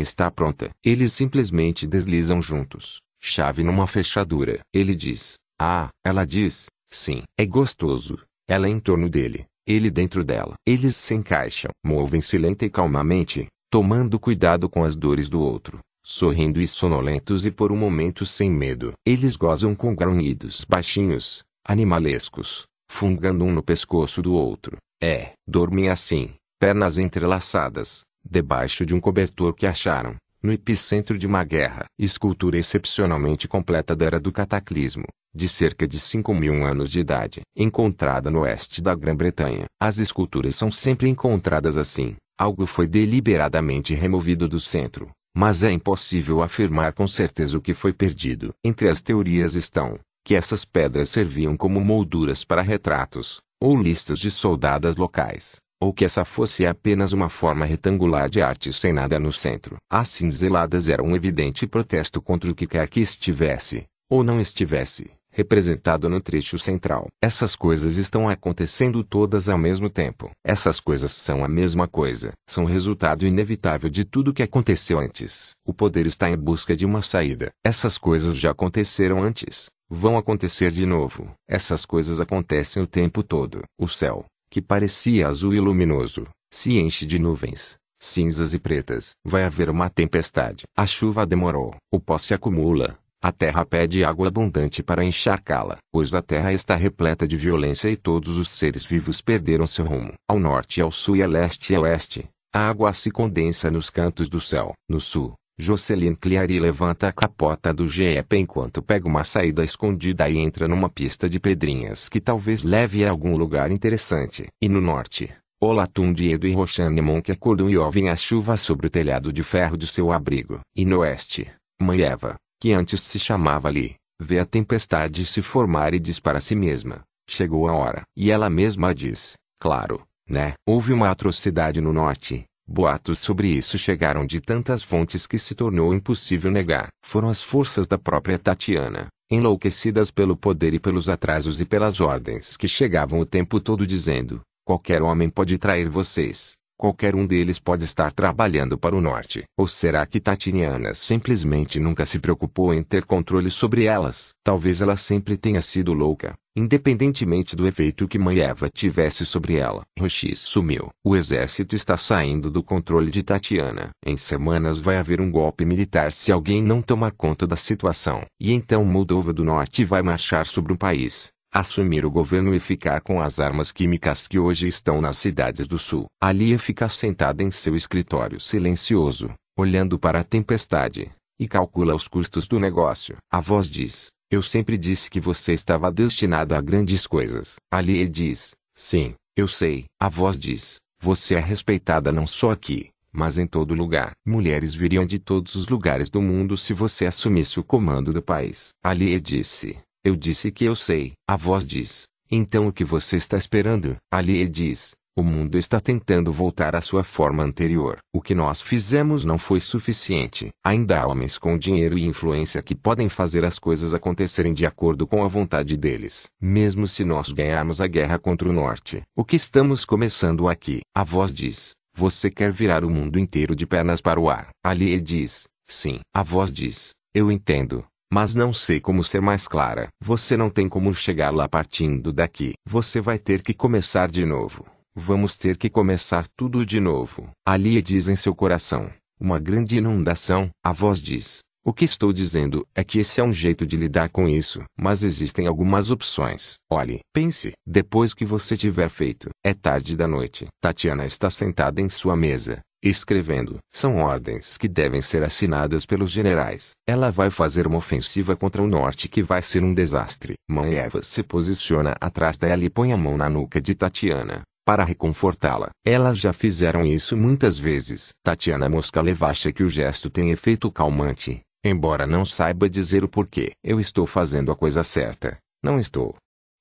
Está pronta. Eles simplesmente deslizam juntos. Chave numa fechadura. Ele diz. Ah, ela diz. Sim. É gostoso. Ela em torno dele. Ele dentro dela. Eles se encaixam. Movem-se lenta e calmamente, tomando cuidado com as dores do outro. Sorrindo e sonolentos e por um momento sem medo. Eles gozam com grunhidos baixinhos, animalescos, fungando um no pescoço do outro. É, dormem assim, pernas entrelaçadas, debaixo de um cobertor que acharam, no epicentro de uma guerra. Escultura excepcionalmente completa da era do cataclismo, de cerca de 5 mil anos de idade, encontrada no oeste da Grã-Bretanha. As esculturas são sempre encontradas assim. Algo foi deliberadamente removido do centro, mas é impossível afirmar com certeza o que foi perdido. Entre as teorias estão que essas pedras serviam como molduras para retratos, ou listas de soldadas locais, ou que essa fosse apenas uma forma retangular de arte sem nada no centro. As cinzeladas eram um evidente protesto contra o que quer que estivesse, ou não estivesse, representado no trecho central. Essas coisas estão acontecendo todas ao mesmo tempo. Essas coisas são a mesma coisa. São resultado inevitável de tudo que aconteceu antes. O poder está em busca de uma saída. Essas coisas já aconteceram antes. Vão acontecer de novo. Essas coisas acontecem o tempo todo. O céu, que parecia azul e luminoso, se enche de nuvens, cinzas e pretas. Vai haver uma tempestade. A chuva demorou. O pó se acumula. A terra pede água abundante para encharcá-la, pois a terra está repleta de violência e todos os seres vivos perderam seu rumo. Ao norte, ao sul e a leste e a oeste, a água se condensa nos cantos do céu. No sul, Jocelyn Cleary levanta a capota do Jeep enquanto pega uma saída escondida e entra numa pista de pedrinhas que talvez leve a algum lugar interessante. E no norte, Olatunde Edo e Roxane Monk acordam e ouvem a chuva sobre o telhado de ferro de seu abrigo. E no oeste, Mãe Eva, que antes se chamava ali, vê a tempestade se formar e diz para si mesma, chegou a hora. E ela mesma diz, claro, né? Houve uma atrocidade no norte, Boatos sobre isso chegaram de tantas fontes que se tornou impossível negar. Foram as forças da própria Tatiana, enlouquecidas pelo poder e pelos atrasos e pelas ordens que chegavam o tempo todo dizendo: qualquer homem pode trair vocês. Qualquer um deles pode estar trabalhando para o norte. Ou será que Tatiana simplesmente nunca se preocupou em ter controle sobre elas? Talvez ela sempre tenha sido louca, independentemente do efeito que Mãe Eva tivesse sobre ela. Roxy sumiu. O exército está saindo do controle de Tatiana. Em semanas vai haver um golpe militar se alguém não tomar conta da situação. E então Moldova do Norte vai marchar sobre o país assumir o governo e ficar com as armas químicas que hoje estão nas cidades do sul. Alia fica sentada em seu escritório silencioso, olhando para a tempestade, e calcula os custos do negócio. A voz diz, eu sempre disse que você estava destinada a grandes coisas. Alia diz, sim, eu sei. A voz diz, você é respeitada não só aqui, mas em todo lugar. Mulheres viriam de todos os lugares do mundo se você assumisse o comando do país. Alia disse, eu disse que eu sei. A voz diz. Então o que você está esperando? Ali diz. O mundo está tentando voltar à sua forma anterior. O que nós fizemos não foi suficiente. Ainda há homens com dinheiro e influência que podem fazer as coisas acontecerem de acordo com a vontade deles. Mesmo se nós ganharmos a guerra contra o norte. O que estamos começando aqui? A voz diz. Você quer virar o mundo inteiro de pernas para o ar. Ali diz. Sim. A voz diz. Eu entendo mas não sei como ser mais clara. Você não tem como chegar lá partindo daqui. Você vai ter que começar de novo. Vamos ter que começar tudo de novo. Ali diz em seu coração. Uma grande inundação. A voz diz. O que estou dizendo é que esse é um jeito de lidar com isso, mas existem algumas opções. Olhe, pense, depois que você tiver feito. É tarde da noite. Tatiana está sentada em sua mesa, escrevendo. São ordens que devem ser assinadas pelos generais. Ela vai fazer uma ofensiva contra o norte que vai ser um desastre. Mãe Eva se posiciona atrás dela e põe a mão na nuca de Tatiana. Para reconfortá-la. Elas já fizeram isso muitas vezes. Tatiana Moscalev acha que o gesto tem efeito calmante, embora não saiba dizer o porquê. Eu estou fazendo a coisa certa. Não estou.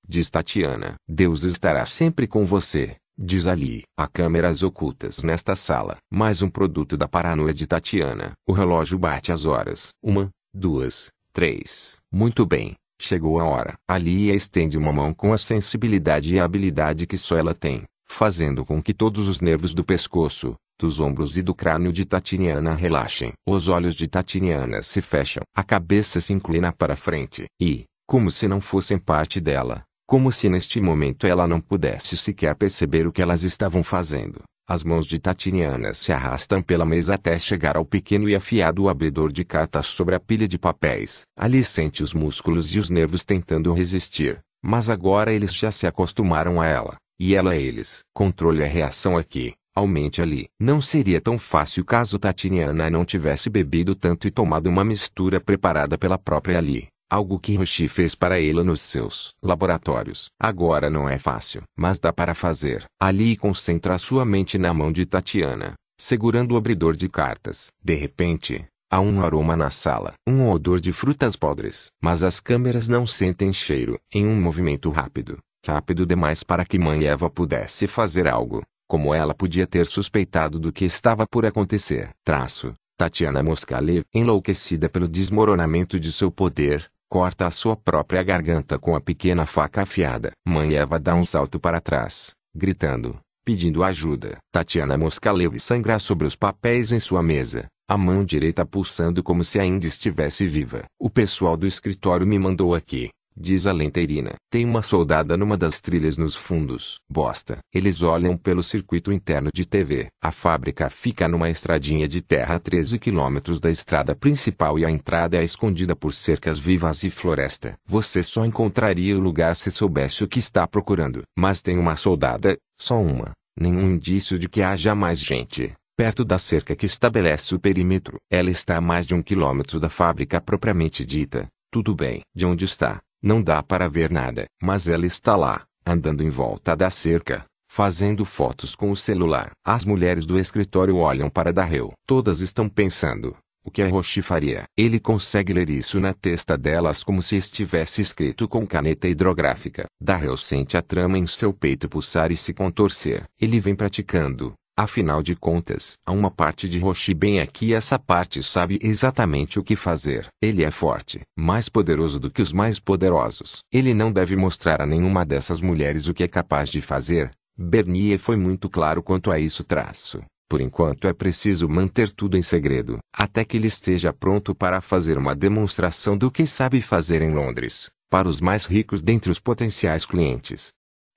Diz Tatiana. Deus estará sempre com você. Diz ali. Há câmeras ocultas nesta sala. Mais um produto da paranoia de Tatiana. O relógio bate as horas. Uma, duas, três. Muito bem. Chegou a hora. Alia estende uma mão com a sensibilidade e a habilidade que só ela tem, fazendo com que todos os nervos do pescoço, dos ombros e do crânio de Tatiniana relaxem. Os olhos de Tatiniana se fecham. A cabeça se inclina para frente. E, como se não fossem parte dela, como se neste momento ela não pudesse sequer perceber o que elas estavam fazendo, as mãos de Tatiniana se arrastam pela mesa até chegar ao pequeno e afiado abridor de cartas sobre a pilha de papéis. Ali sente os músculos e os nervos tentando resistir, mas agora eles já se acostumaram a ela, e ela a eles. Controle a reação aqui, aumente ali. Não seria tão fácil caso Tatiniana não tivesse bebido tanto e tomado uma mistura preparada pela própria Ali. Algo que Roshi fez para ela nos seus laboratórios. Agora não é fácil, mas dá para fazer. Ali concentra sua mente na mão de Tatiana, segurando o abridor de cartas. De repente, há um aroma na sala, um odor de frutas podres. Mas as câmeras não sentem cheiro. Em um movimento rápido, rápido demais para que Mãe Eva pudesse fazer algo, como ela podia ter suspeitado do que estava por acontecer. Traço. Tatiana Moskalev, enlouquecida pelo desmoronamento de seu poder, corta a sua própria garganta com a pequena faca afiada. Mãe Eva dá um salto para trás, gritando, pedindo ajuda. Tatiana Moskalev sangra sobre os papéis em sua mesa, a mão direita pulsando como se ainda estivesse viva. O pessoal do escritório me mandou aqui, diz a lenteirina. Tem uma soldada numa das trilhas nos fundos. Bosta. Eles olham pelo circuito interno de TV. A fábrica fica numa estradinha de terra a 13 quilômetros da estrada principal e a entrada é escondida por cercas vivas e floresta. Você só encontraria o lugar se soubesse o que está procurando. Mas tem uma soldada, só uma. Nenhum indício de que haja mais gente perto da cerca que estabelece o perímetro. Ela está a mais de um quilômetro da fábrica propriamente dita. Tudo bem. De onde está? Não dá para ver nada, mas ela está lá, andando em volta da cerca, fazendo fotos com o celular. As mulheres do escritório olham para Darrell. Todas estão pensando, o que a Roshi faria? Ele consegue ler isso na testa delas como se estivesse escrito com caneta hidrográfica. Darrell sente a trama em seu peito pulsar e se contorcer. Ele vem praticando, Afinal de contas, há uma parte de Roshi bem aqui e essa parte sabe exatamente o que fazer. Ele é forte, mais poderoso do que os mais poderosos. Ele não deve mostrar a nenhuma dessas mulheres o que é capaz de fazer. Bernier foi muito claro quanto a isso traço. Por enquanto é preciso manter tudo em segredo, até que ele esteja pronto para fazer uma demonstração do que sabe fazer em Londres, para os mais ricos dentre os potenciais clientes.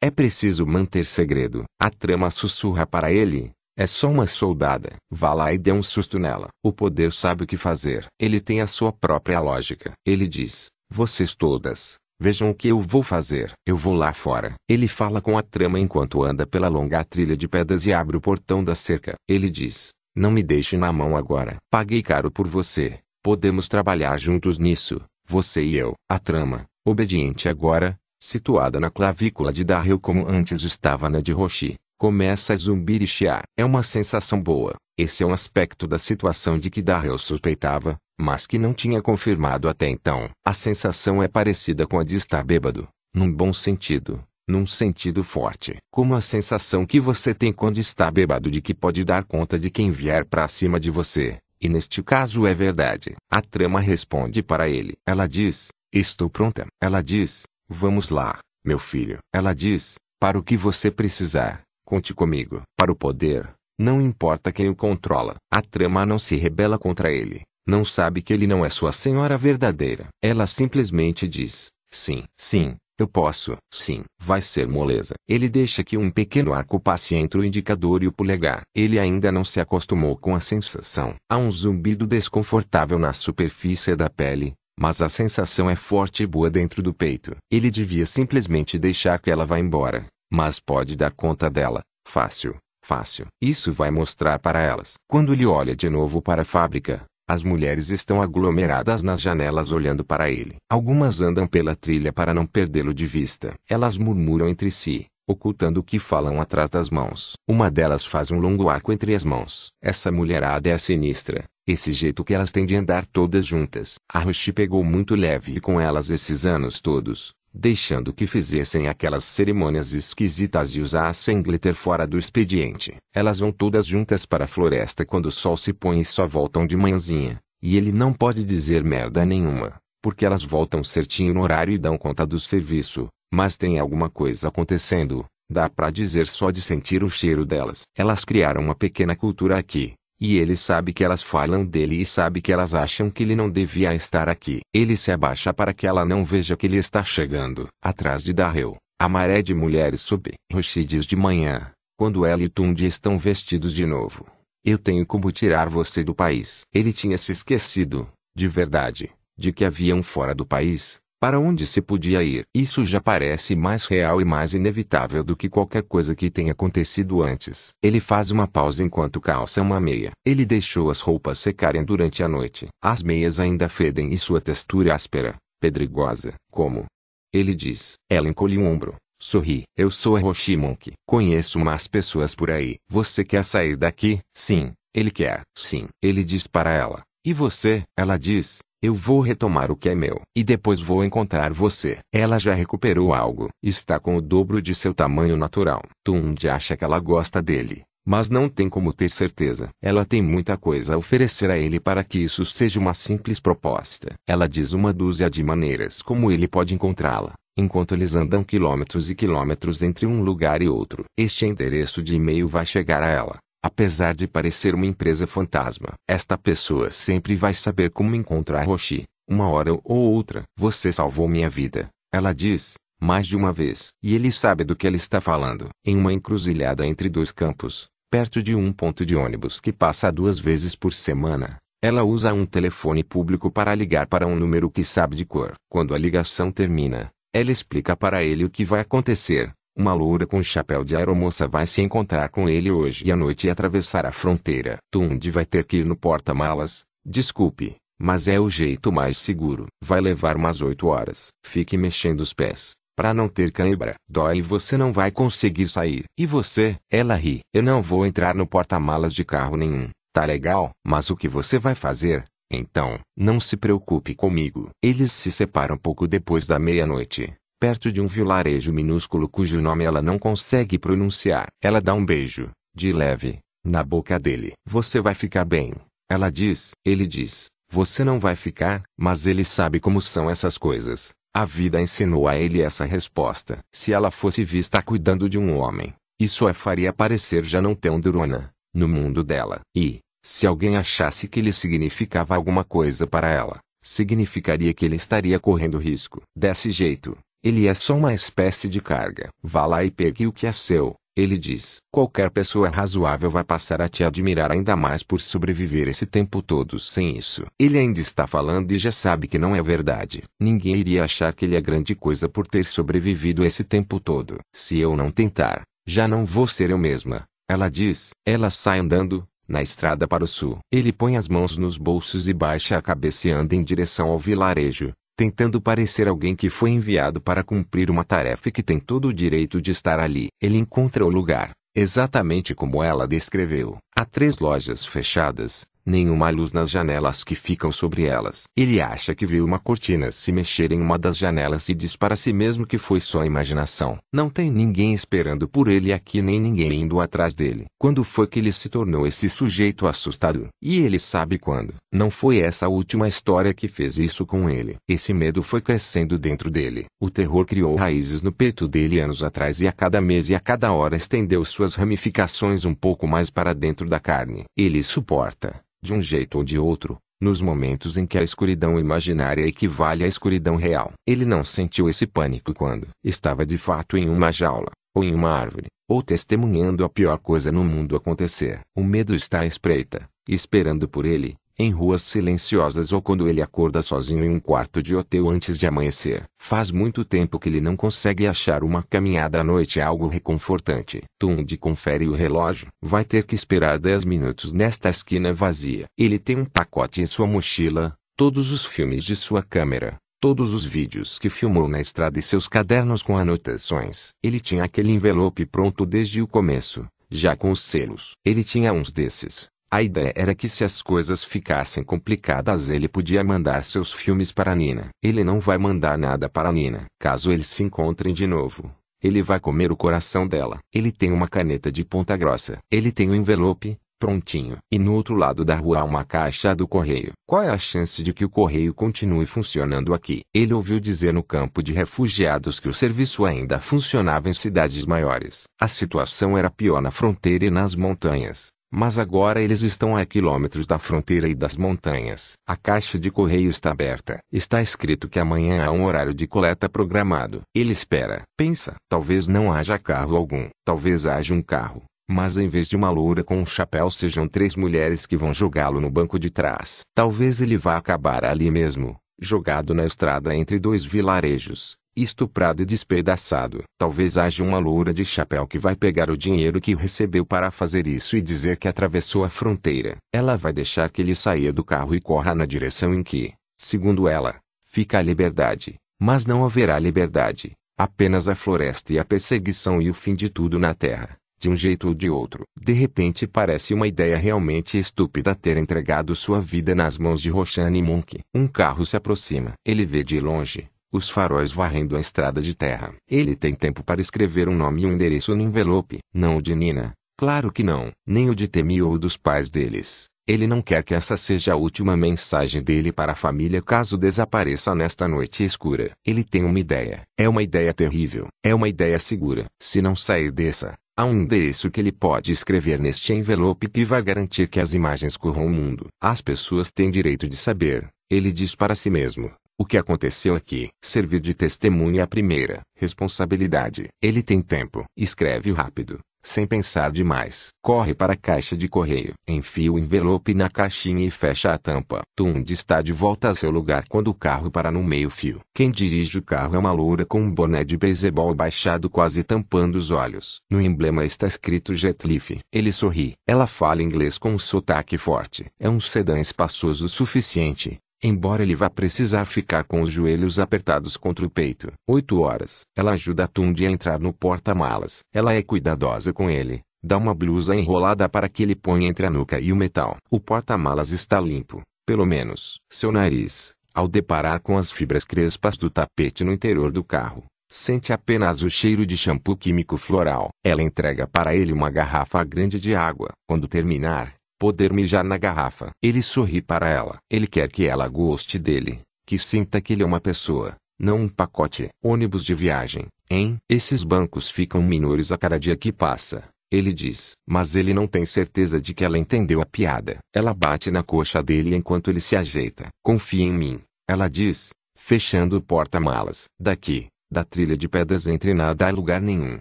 É preciso manter segredo. A trama sussurra para ele. É só uma soldada. Vá lá e dê um susto nela. O poder sabe o que fazer. Ele tem a sua própria lógica. Ele diz: Vocês todas, vejam o que eu vou fazer. Eu vou lá fora. Ele fala com a trama enquanto anda pela longa trilha de pedras e abre o portão da cerca. Ele diz: Não me deixe na mão agora. Paguei caro por você. Podemos trabalhar juntos nisso, você e eu. A trama, obediente agora, situada na clavícula de Darrell como antes estava na de Roshi, começa a zumbir e chiar. É uma sensação boa. Esse é um aspecto da situação de que Darrell suspeitava, mas que não tinha confirmado até então. A sensação é parecida com a de estar bêbado, num bom sentido, num sentido forte. Como a sensação que você tem quando está bêbado de que pode dar conta de quem vier para cima de você. E neste caso é verdade. A trama responde para ele. Ela diz: Estou pronta. Ela diz: Vamos lá, meu filho. Ela diz: Para o que você precisar, conte comigo. Para o poder, não importa quem o controla. A trama não se rebela contra ele. Não sabe que ele não é sua senhora verdadeira. Ela simplesmente diz: Sim, sim, eu posso. Sim, vai ser moleza. Ele deixa que um pequeno arco passe entre o indicador e o polegar. Ele ainda não se acostumou com a sensação. Há um zumbido desconfortável na superfície da pele, mas a sensação é forte e boa dentro do peito. Ele devia simplesmente deixar que ela vá embora, mas pode dar conta dela, fácil, fácil. Isso vai mostrar para elas. Quando ele olha de novo para a fábrica, as mulheres estão aglomeradas nas janelas olhando para ele. Algumas andam pela trilha para não perdê-lo de vista. Elas murmuram entre si, ocultando o que falam atrás das mãos. Uma delas faz um longo arco entre as mãos. Essa mulherada é sinistra. Esse jeito que elas têm de andar todas juntas. A Rushi pegou muito leve com elas esses anos todos, deixando que fizessem aquelas cerimônias esquisitas e usassem glitter fora do expediente. Elas vão todas juntas para a floresta quando o sol se põe e só voltam de manhãzinha. E ele não pode dizer merda nenhuma, porque elas voltam certinho no horário e dão conta do serviço. Mas tem alguma coisa acontecendo, Dá pra dizer só de sentir o cheiro delas. Elas criaram uma pequena cultura aqui. E ele sabe que elas falam dele e sabe que elas acham que ele não devia estar aqui. Ele se abaixa para que ela não veja que ele está chegando. Atrás de Darrell, a maré de mulheres sob. Roshi diz de manhã, quando ela e Tundi estão vestidos de novo. Eu tenho como tirar você do país. Ele tinha se esquecido, de verdade, de que havia um fora do país, para onde se podia ir? Isso já parece mais real e mais inevitável do que qualquer coisa que tenha acontecido antes. Ele faz uma pausa enquanto calça uma meia. Ele deixou as roupas secarem durante a noite. As meias ainda fedem e sua textura áspera, pedregosa, como. Ele diz. Ela encolhe o ombro. Sorri. Eu sou a Roshimonki. Conheço umas pessoas por aí. Você quer sair daqui? Sim. Ele quer. Sim. Ele diz para ela. E você? Ela diz. Eu vou retomar o que é meu. E depois vou encontrar você. Ela já recuperou algo. Está com o dobro de seu tamanho natural. Tund acha que ela gosta dele. Mas não tem como ter certeza. Ela tem muita coisa a oferecer a ele para que isso seja uma simples proposta. Ela diz uma dúzia de maneiras como ele pode encontrá-la enquanto eles andam quilômetros e quilômetros entre um lugar e outro. Este endereço de e-mail vai chegar a ela. Apesar de parecer uma empresa fantasma, esta pessoa sempre vai saber como encontrar Roshi, uma hora ou outra. Você salvou minha vida, ela diz, mais de uma vez. E ele sabe do que ela está falando. Em uma encruzilhada entre dois campos, perto de um ponto de ônibus que passa duas vezes por semana, ela usa um telefone público para ligar para um número que sabe de cor. Quando a ligação termina, ela explica para ele o que vai acontecer, uma loura com chapéu de aeromoça vai se encontrar com ele hoje à noite e atravessar a fronteira. Tundi vai ter que ir no porta-malas. Desculpe, mas é o jeito mais seguro. Vai levar umas oito horas. Fique mexendo os pés. Para não ter cãibra, dói você não vai conseguir sair. E você? Ela ri. Eu não vou entrar no porta-malas de carro nenhum. Tá legal? Mas o que você vai fazer? Então, não se preocupe comigo. Eles se separam pouco depois da meia-noite perto de um vilarejo minúsculo cujo nome ela não consegue pronunciar. Ela dá um beijo, de leve, na boca dele. Você vai ficar bem. Ela diz. Ele diz. Você não vai ficar, mas ele sabe como são essas coisas. A vida ensinou a ele essa resposta. Se ela fosse vista cuidando de um homem, isso a faria parecer já não tão durona, no mundo dela. E, se alguém achasse que ele significava alguma coisa para ela, significaria que ele estaria correndo risco. Desse jeito, ele é só uma espécie de carga. Vá lá e pegue o que é seu, ele diz. Qualquer pessoa razoável vai passar a te admirar ainda mais por sobreviver esse tempo todo sem isso. Ele ainda está falando e já sabe que não é verdade. Ninguém iria achar que ele é grande coisa por ter sobrevivido esse tempo todo. Se eu não tentar, já não vou ser eu mesma. Ela diz. Ela sai andando, na estrada para o sul. Ele põe as mãos nos bolsos e baixa a cabeça e anda em direção ao vilarejo tentando parecer alguém que foi enviado para cumprir uma tarefa e que tem todo o direito de estar ali. Ele encontra o lugar, exatamente como ela descreveu. Há três lojas fechadas, nenhuma luz nas janelas que ficam sobre elas. Ele acha que viu uma cortina se mexer em uma das janelas e diz para si mesmo que foi só imaginação. Não tem ninguém esperando por ele aqui nem ninguém indo atrás dele. Quando foi que ele se tornou esse sujeito assustado? E ele sabe quando. Não foi essa última história que fez isso com ele. Esse medo foi crescendo dentro dele. O terror criou raízes no peito dele anos atrás e a cada mês e a cada hora estendeu suas ramificações um pouco mais para dentro da carne. Ele suporta de um jeito ou de outro, nos momentos em que a escuridão imaginária equivale à escuridão real. Ele não sentiu esse pânico quando estava de fato em uma jaula, ou em uma árvore, ou testemunhando a pior coisa no mundo acontecer. O medo está à espreita, esperando por ele, em ruas silenciosas ou quando ele acorda sozinho em um quarto de hotel antes de amanhecer. Faz muito tempo que ele não consegue achar uma caminhada à noite algo reconfortante. Tund confere o relógio. Vai ter que esperar 10 minutos nesta esquina vazia. Ele tem um pacote em sua mochila, todos os filmes de sua câmera, todos os vídeos que filmou na estrada e seus cadernos com anotações. Ele tinha aquele envelope pronto desde o começo, já com os selos. Ele tinha uns desses, a ideia era que se as coisas ficassem complicadas ele podia mandar seus filmes para Nina. Ele não vai mandar nada para Nina. Caso eles se encontrem de novo, ele vai comer o coração dela. Ele tem uma caneta de ponta grossa. Ele tem um envelope, prontinho. E no outro lado da rua há uma caixa do correio. Qual é a chance de que o correio continue funcionando aqui? Ele ouviu dizer no campo de refugiados que o serviço ainda funcionava em cidades maiores. A situação era pior na fronteira e nas montanhas. Mas agora eles estão a quilômetros da fronteira e das montanhas. A caixa de correio está aberta. Está escrito que amanhã há um horário de coleta programado. Ele espera. Pensa. Talvez não haja carro algum. Talvez haja um carro. Mas em vez de uma loura com um chapéu sejam três mulheres que vão jogá-lo no banco de trás. Talvez ele vá acabar ali mesmo, jogado na estrada entre dois vilarejos estuprado e despedaçado. Talvez haja uma loura de chapéu que vai pegar o dinheiro que recebeu para fazer isso e dizer que atravessou a fronteira. Ela vai deixar que ele saia do carro e corra na direção em que, segundo ela, fica a liberdade. Mas não haverá liberdade, apenas a floresta e a perseguição e o fim de tudo na terra. De um jeito ou de outro. De repente parece uma ideia realmente estúpida ter entregado sua vida nas mãos de Roxane Monk. Um carro se aproxima. Ele vê de longe, os faróis varrendo a estrada de terra. Ele tem tempo para escrever um nome e um endereço no envelope. Não o de Nina. Claro que não. Nem o de Temi ou dos pais deles. Ele não quer que essa seja a última mensagem dele para a família caso desapareça nesta noite escura. Ele tem uma ideia. É uma ideia terrível. É uma ideia segura. Se não sair dessa, há um endereço que ele pode escrever neste envelope que vai garantir que as imagens corram o mundo. As pessoas têm direito de saber, ele diz para si mesmo. O que aconteceu aqui? Servir de testemunha é a primeira responsabilidade. Ele tem tempo. Escreve rápido, sem pensar demais. Corre para a caixa de correio. Enfia o envelope na caixinha e fecha a tampa. Tund está de volta a seu lugar quando o carro para no meio-fio. Quem dirige o carro é uma loura com um boné de beisebol baixado quase tampando os olhos. No emblema está escrito Jetliff. Ele sorri. Ela fala inglês com um sotaque forte. É um sedã espaçoso o suficiente, embora ele vá precisar ficar com os joelhos apertados contra o peito. Oito horas. Ela ajuda a Tundi a entrar no porta-malas. Ela é cuidadosa com ele. Dá uma blusa enrolada para que ele ponha entre a nuca e o metal. O porta-malas está limpo, pelo menos. Seu nariz, ao deparar com as fibras crespas do tapete no interior do carro, sente apenas o cheiro de shampoo químico floral. Ela entrega para ele uma garrafa grande de água. Quando terminar, poder mijar na garrafa. Ele sorri para ela. Ele quer que ela goste dele, que sinta que ele é uma pessoa, não um pacote. Ônibus de viagem, hein? Esses bancos ficam menores a cada dia que passa. Ele diz. Mas ele não tem certeza de que ela entendeu a piada. Ela bate na coxa dele enquanto ele se ajeita. Confia em mim. Ela diz, fechando o porta-malas. Daqui, da trilha de pedras entre nada a lugar nenhum,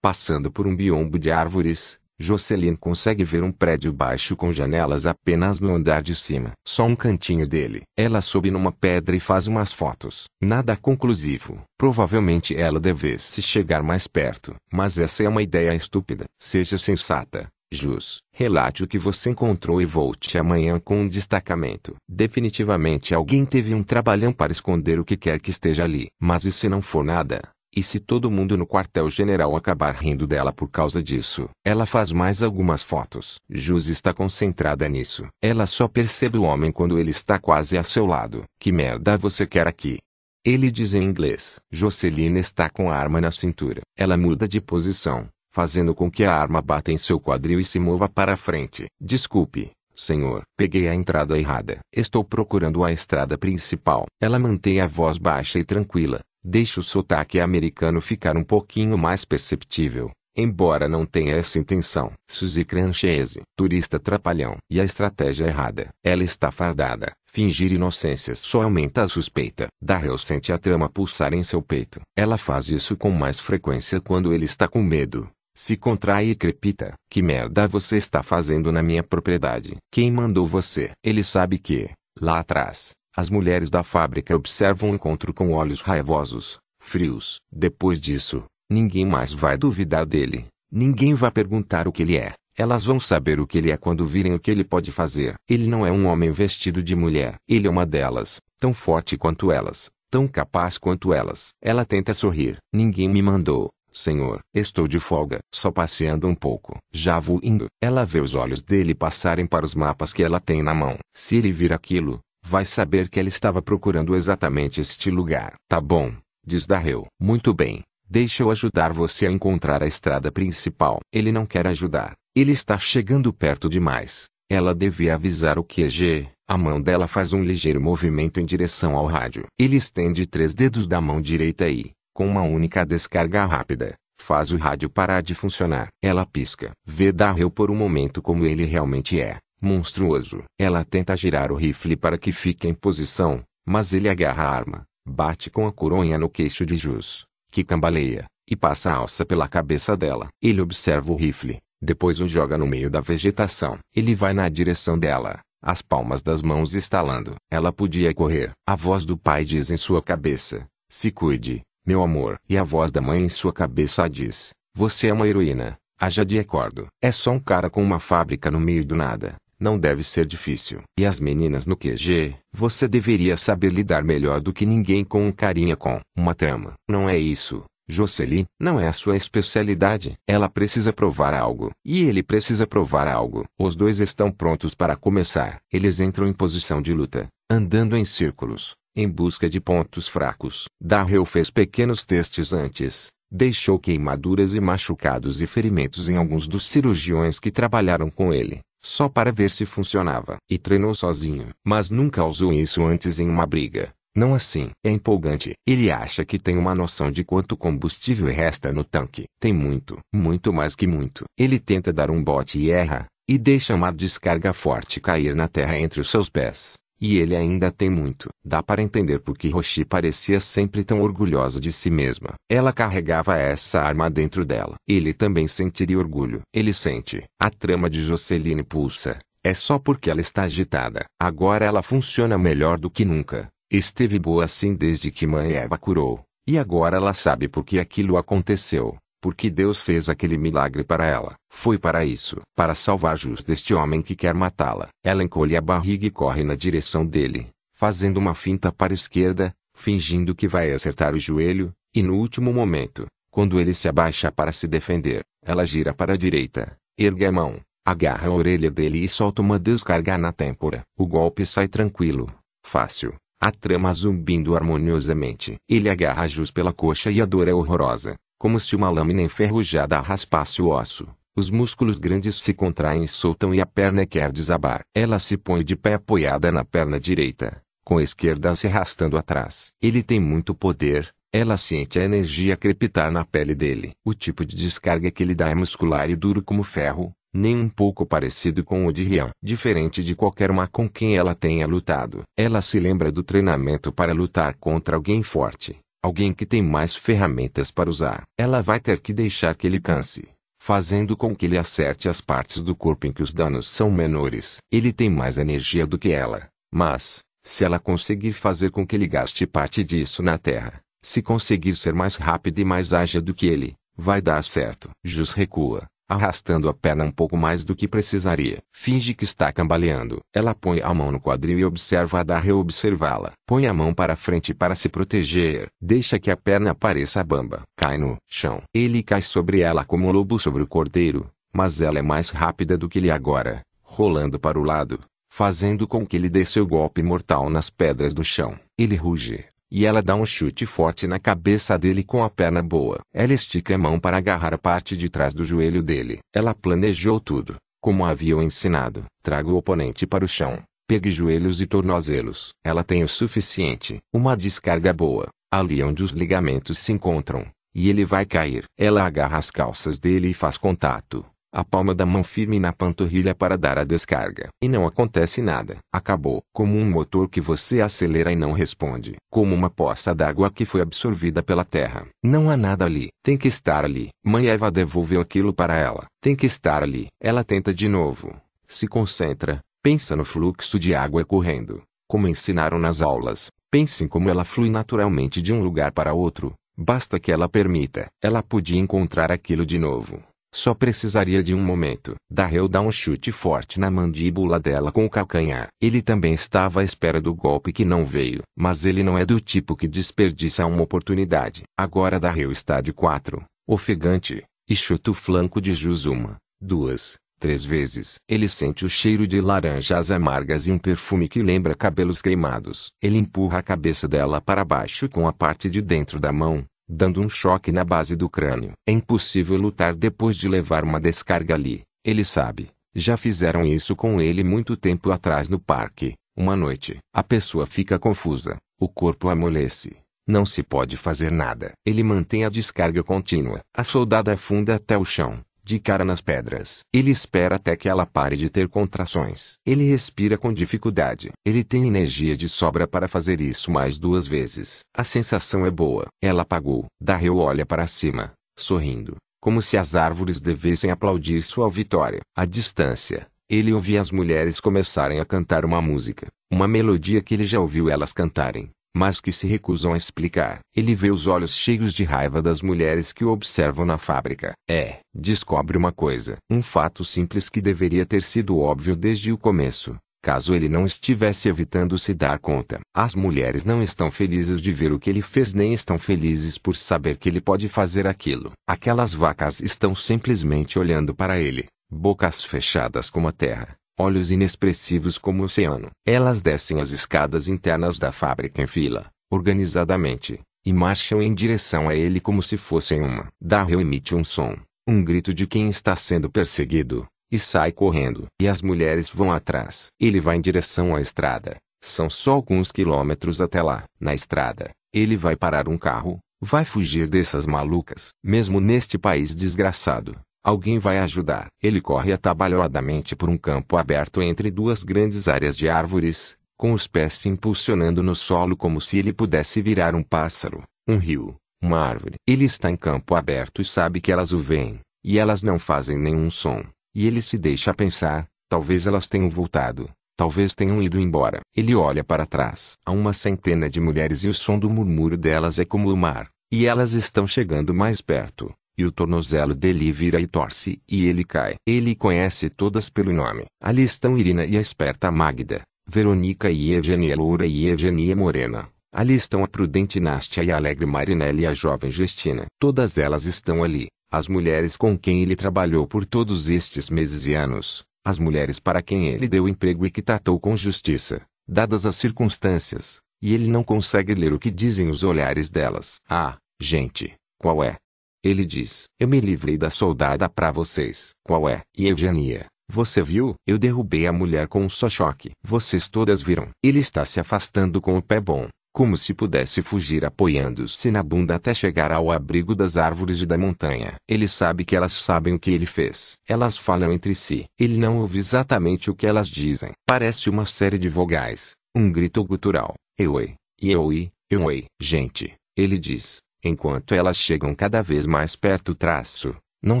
passando por um biombo de árvores, Jocelyn consegue ver um prédio baixo com janelas apenas no andar de cima. Só um cantinho dele. Ela sobe numa pedra e faz umas fotos. Nada conclusivo. Provavelmente ela devesse chegar mais perto. Mas essa é uma ideia estúpida. Seja sensata. Jus, relate o que você encontrou e volte amanhã com um destacamento. Definitivamente alguém teve um trabalhão para esconder o que quer que esteja ali. Mas e se não for nada? E se todo mundo no quartel-general acabar rindo dela por causa disso? Ela faz mais algumas fotos. Jus está concentrada nisso. Ela só percebe o homem quando ele está quase a seu lado. Que merda você quer aqui? Ele diz em inglês. Jocelyn está com a arma na cintura. Ela muda de posição, fazendo com que a arma bata em seu quadril e se mova para a frente. Desculpe, senhor. Peguei a entrada errada. Estou procurando a estrada principal. Ela mantém a voz baixa e tranquila, Deixe o sotaque americano ficar um pouquinho mais perceptível, embora não tenha essa intenção. Suzy Cranchese, turista trapalhão. E a estratégia errada. Ela está fardada. Fingir inocência só aumenta a suspeita. Darrell sente a trama pulsar em seu peito. Ela faz isso com mais frequência quando ele está com medo. Se contrai e crepita. Que merda você está fazendo na minha propriedade? Quem mandou você? Ele sabe que, lá atrás, as mulheres da fábrica observam o encontro com olhos raivosos, frios. Depois disso, ninguém mais vai duvidar dele. Ninguém vai perguntar o que ele é. Elas vão saber o que ele é quando virem o que ele pode fazer. Ele não é um homem vestido de mulher. Ele é uma delas, tão forte quanto elas, tão capaz quanto elas. Ela tenta sorrir. Ninguém me mandou. Senhor, estou de folga, só passeando um pouco. Já vou indo. Ela vê os olhos dele passarem para os mapas que ela tem na mão. Se ele vir aquilo, vai saber que ela estava procurando exatamente este lugar. Tá bom, diz Darrell. Muito bem, deixa eu ajudar você a encontrar a estrada principal. Ele não quer ajudar. Ele está chegando perto demais. Ela devia avisar o QG. A mão dela faz um ligeiro movimento em direção ao rádio. Ele estende três dedos da mão direita e, com uma única descarga rápida, faz o rádio parar de funcionar. Ela pisca. Vê Darrell por um momento como ele realmente é, monstruoso. Ela tenta girar o rifle para que fique em posição, mas ele agarra a arma, bate com a coronha no queixo de Jus, que cambaleia, e passa a alça pela cabeça dela. Ele observa o rifle, depois o joga no meio da vegetação. Ele vai na direção dela, as palmas das mãos estalando. Ela podia correr. A voz do pai diz em sua cabeça: Se cuide, meu amor. E a voz da mãe em sua cabeça diz: Você é uma heroína. Haja de acordo. É só um cara com uma fábrica no meio do nada. Não deve ser difícil. E as meninas no QG, você deveria saber lidar melhor do que ninguém com um carinha com uma trama. Não é isso. Jocelyn, não é a sua especialidade. Ela precisa provar algo. E ele precisa provar algo. Os dois estão prontos para começar. Eles entram em posição de luta, andando em círculos, em busca de pontos fracos. Darrell fez pequenos testes antes. Deixou queimaduras e machucados e ferimentos em alguns dos cirurgiões que trabalharam com ele, só para ver se funcionava. E treinou sozinho. Mas nunca usou isso antes em uma briga. Não assim. É empolgante. Ele acha que tem uma noção de quanto combustível resta no tanque. Tem muito, muito mais que muito. Ele tenta dar um bote e erra, e deixa uma descarga forte cair na terra entre os seus pés. E ele ainda tem muito. Dá para entender por que Roshi parecia sempre tão orgulhosa de si mesma. Ela carregava essa arma dentro dela. Ele também sentiria orgulho. Ele sente. A trama de Joceline pulsa. É só porque ela está agitada. Agora ela funciona melhor do que nunca. Esteve boa assim desde que mãe Eva curou. E agora ela sabe por que aquilo aconteceu. Porque Deus fez aquele milagre para ela. Foi para isso. Para salvar justo deste homem que quer matá-la. Ela encolhe a barriga e corre na direção dele. Fazendo uma finta para a esquerda, fingindo que vai acertar o joelho, e no último momento, quando ele se abaixa para se defender, ela gira para a direita, ergue a mão, agarra a orelha dele e solta uma descarga na têmpora. O golpe sai tranquilo, fácil, a trama zumbindo harmoniosamente. Ele agarra Jus pela coxa e a dor é horrorosa, como se uma lâmina enferrujada raspasse o osso. Os músculos grandes se contraem e soltam e a perna quer desabar. Ela se põe de pé apoiada na perna direita, com a esquerda se arrastando atrás. Ele tem muito poder, ela sente a energia crepitar na pele dele. O tipo de descarga que ele dá é muscular e duro como ferro, nem um pouco parecido com o de Rian. Diferente de qualquer uma com quem ela tenha lutado. Ela se lembra do treinamento para lutar contra alguém forte. Alguém que tem mais ferramentas para usar. Ela vai ter que deixar que ele canse. Fazendo com que ele acerte as partes do corpo em que os danos são menores. Ele tem mais energia do que ela. Mas, se ela conseguir fazer com que ele gaste parte disso na Terra, se conseguir ser mais rápido e mais ágil do que ele, vai dar certo. Jus recua, arrastando a perna um pouco mais do que precisaria. Finge que está cambaleando. Ela põe a mão no quadril e observa a Darrell observá-la. Põe a mão para frente para se proteger. Deixa que a perna pareça bamba. Cai no chão. Ele cai sobre ela como um lobo sobre o cordeiro, mas ela é mais rápida do que ele agora, rolando para o lado, fazendo com que ele dê seu golpe mortal nas pedras do chão. Ele ruge, e ela dá um chute forte na cabeça dele com a perna boa. Ela estica a mão para agarrar a parte de trás do joelho dele. Ela planejou tudo, como havia o ensinado. Traga o oponente para o chão. Pegue joelhos e tornozelos. Ela tem o suficiente. Uma descarga boa, ali onde os ligamentos se encontram. E ele vai cair. Ela agarra as calças dele e faz contato a palma da mão firme na panturrilha para dar a descarga. E não acontece nada. Acabou. Como um motor que você acelera e não responde. Como uma poça d'água que foi absorvida pela terra. Não há nada ali. Tem que estar ali. Mãe Eva devolveu aquilo para ela. Tem que estar ali. Ela tenta de novo. Se concentra. Pensa no fluxo de água correndo. Como ensinaram nas aulas. Pense em como ela flui naturalmente de um lugar para outro. Basta que ela permita. Ela podia encontrar aquilo de novo. Só precisaria de um momento. Darrell dá um chute forte na mandíbula dela com o calcanhar. Ele também estava à espera do golpe que não veio. Mas ele não é do tipo que desperdiça uma oportunidade. Agora Darrell está de quatro, ofegante, e chuta o flanco de Jus uma, duas, três vezes. Ele sente o cheiro de laranjas amargas e um perfume que lembra cabelos queimados. Ele empurra a cabeça dela para baixo com a parte de dentro da mão, dando um choque na base do crânio. É impossível lutar depois de levar uma descarga ali. Ele sabe. Já fizeram isso com ele muito tempo atrás no parque. Uma noite, a pessoa fica confusa, o corpo amolece. Não se pode fazer nada. Ele mantém a descarga contínua. A soldada afunda até o chão, de cara nas pedras. Ele espera até que ela pare de ter contrações. Ele respira com dificuldade. Ele tem energia de sobra para fazer isso mais duas vezes. A sensação é boa. Ela apagou. Darrell olha para cima, sorrindo, como se as árvores devessem aplaudir sua vitória. À distância, ele ouvia as mulheres começarem a cantar uma música, uma melodia que ele já ouviu elas cantarem, mas que se recusam a explicar. Ele vê os olhos cheios de raiva das mulheres que o observam na fábrica. É, descobre uma coisa, um fato simples que deveria ter sido óbvio desde o começo. Caso ele não estivesse evitando se dar conta, as mulheres não estão felizes de ver o que ele fez nem estão felizes por saber que ele pode fazer aquilo. Aquelas vacas estão simplesmente olhando para ele, bocas fechadas como a terra, olhos inexpressivos como o oceano. Elas descem as escadas internas da fábrica em fila, organizadamente, e marcham em direção a ele como se fossem uma. Darrell emite um som, um grito de quem está sendo perseguido, e sai correndo. E as mulheres vão atrás. Ele vai em direção à estrada. São só alguns quilômetros até lá. Na estrada, ele vai parar um carro, vai fugir dessas malucas. Mesmo neste país desgraçado, alguém vai ajudar. Ele corre atabalhoadamente por um campo aberto entre duas grandes áreas de árvores, com os pés se impulsionando no solo como se ele pudesse virar um pássaro, um rio, uma árvore. Ele está em campo aberto e sabe que elas o veem, e elas não fazem nenhum som. E ele se deixa pensar, talvez elas tenham voltado, talvez tenham ido embora. Ele olha para trás. Há uma centena de mulheres e o som do murmúrio delas é como o mar. E elas estão chegando mais perto. E o tornozelo dele vira e torce, e ele cai. Ele conhece todas pelo nome. Ali estão Irina e a esperta Magda, Verônica e Eugenia Loura e Eugenia Morena. Ali estão a prudente Nástia e a alegre Marinelle e a jovem Justina. Todas elas estão ali, as mulheres com quem ele trabalhou por todos estes meses e anos, as mulheres para quem ele deu emprego e que tratou com justiça, dadas as circunstâncias, e ele não consegue ler o que dizem os olhares delas. Ah, gente, qual é? Ele diz: Eu me livrei da soldada para vocês. Qual é? E Eugenia, você viu? Eu derrubei a mulher com um só choque. Vocês todas viram. Ele está se afastando com o pé bom como se pudesse fugir apoiando-se na bunda até chegar ao abrigo das árvores e da montanha. Ele sabe que elas sabem o que ele fez. Elas falam entre si. Ele não ouve exatamente o que elas dizem. Parece uma série de vogais, um grito gutural. Euei, euei, euei. Gente, ele diz, enquanto elas chegam cada vez mais perto traço. Não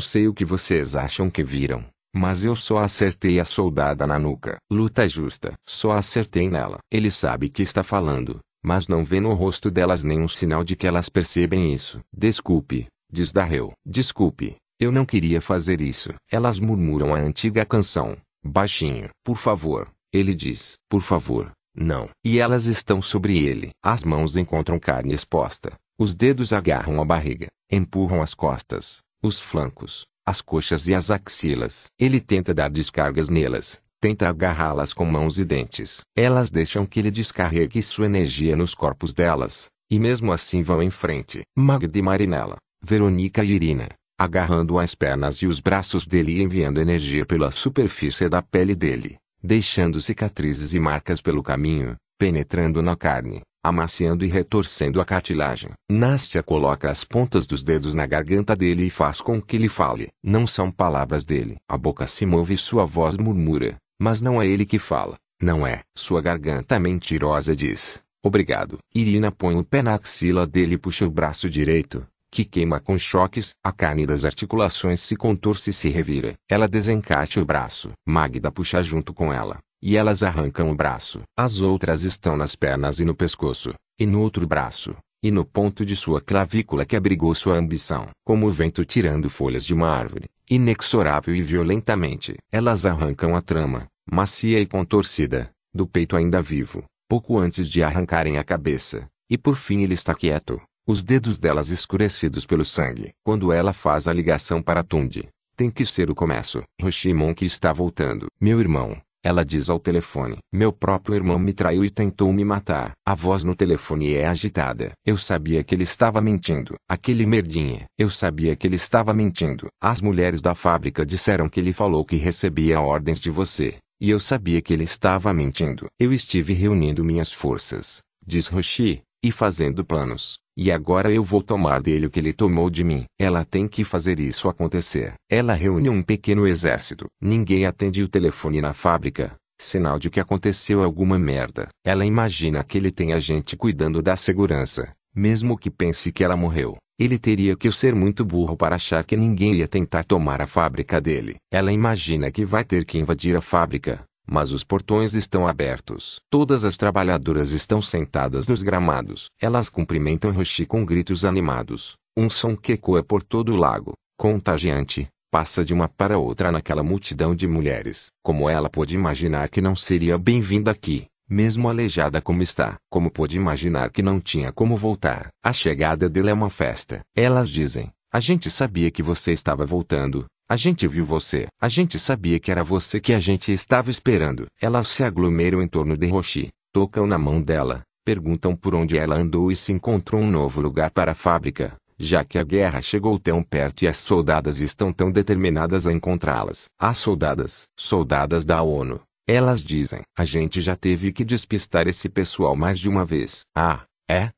sei o que vocês acham que viram, mas eu só acertei a soldada na nuca. Luta justa. Só acertei nela. Ele sabe que está falando, mas não vê no rosto delas nenhum sinal de que elas percebem isso. Desculpe, diz Darrell. Desculpe, eu não queria fazer isso. Elas murmuram a antiga canção, baixinho. Por favor, ele diz. Por favor, não. E elas estão sobre ele. As mãos encontram carne exposta. Os dedos agarram a barriga, empurram as costas, os flancos, as coxas e as axilas. Ele tenta dar descargas nelas, Tenta agarrá-las com mãos e dentes. Elas deixam que ele descarregue sua energia nos corpos delas, e mesmo assim vão em frente. Magda e Marinella, Verônica e Irina, agarrando as pernas e os braços dele e enviando energia pela superfície da pele dele, deixando cicatrizes e marcas pelo caminho, penetrando na carne, amaciando e retorcendo a cartilagem. Nastia coloca as pontas dos dedos na garganta dele e faz com que ele fale. Não são palavras dele. A boca se move e sua voz murmura. Mas não é ele que fala. Não é. Sua garganta mentirosa diz. Obrigado. Irina põe o pé na axila dele e puxa o braço direito, que queima com choques. A carne das articulações se contorce e se revira. Ela desencaixa o braço. Magda puxa junto com ela, e elas arrancam o braço. As outras estão nas pernas e no pescoço, e no outro braço, e no ponto de sua clavícula que abrigou sua ambição. Como o vento tirando folhas de uma árvore, inexorável e violentamente. Elas arrancam a trama, macia e contorcida, do peito ainda vivo, pouco antes de arrancarem a cabeça, e por fim ele está quieto, os dedos delas escurecidos pelo sangue. Quando ela faz a ligação para Tundi, tem que ser o começo. Roshimon que está voltando. Meu irmão, Ela diz ao telefone: Meu próprio irmão me traiu e tentou me matar. A voz no telefone é agitada. Eu sabia que ele estava mentindo. Aquele merdinha. Eu sabia que ele estava mentindo. As mulheres da fábrica disseram que ele falou que recebia ordens de você. E eu sabia que ele estava mentindo. Eu estive reunindo minhas forças, diz Roshi, e fazendo planos. E agora eu vou tomar dele o que ele tomou de mim. Ela tem que fazer isso acontecer. Ela reúne um pequeno exército. Ninguém atende o telefone na fábrica. Sinal de que aconteceu alguma merda. Ela imagina que ele tem a gente cuidando da segurança. Mesmo que pense que ela morreu, ele teria que ser muito burro para achar que ninguém ia tentar tomar a fábrica dele. Ela imagina que vai ter que invadir a fábrica, mas os portões estão abertos. Todas as trabalhadoras estão sentadas nos gramados. Elas cumprimentam Roshi com gritos animados. Um som que ecoa por todo o lago, contagiante, passa de uma para outra naquela multidão de mulheres. Como ela pôde imaginar que não seria bem-vinda aqui, mesmo aleijada como está? Como pôde imaginar que não tinha como voltar? A chegada dele é uma festa. Elas dizem, a gente sabia que você estava voltando, a gente viu você. A gente sabia que era você que a gente estava esperando. Elas se aglomeram em torno de Roshi, tocam na mão dela, perguntam por onde ela andou e se encontrou um novo lugar para a fábrica, já que a guerra chegou tão perto e as soldadas estão tão determinadas a encontrá-las. As soldadas, soldadas da ONU, elas dizem, a gente já teve que despistar esse pessoal mais de uma vez. Ah, é?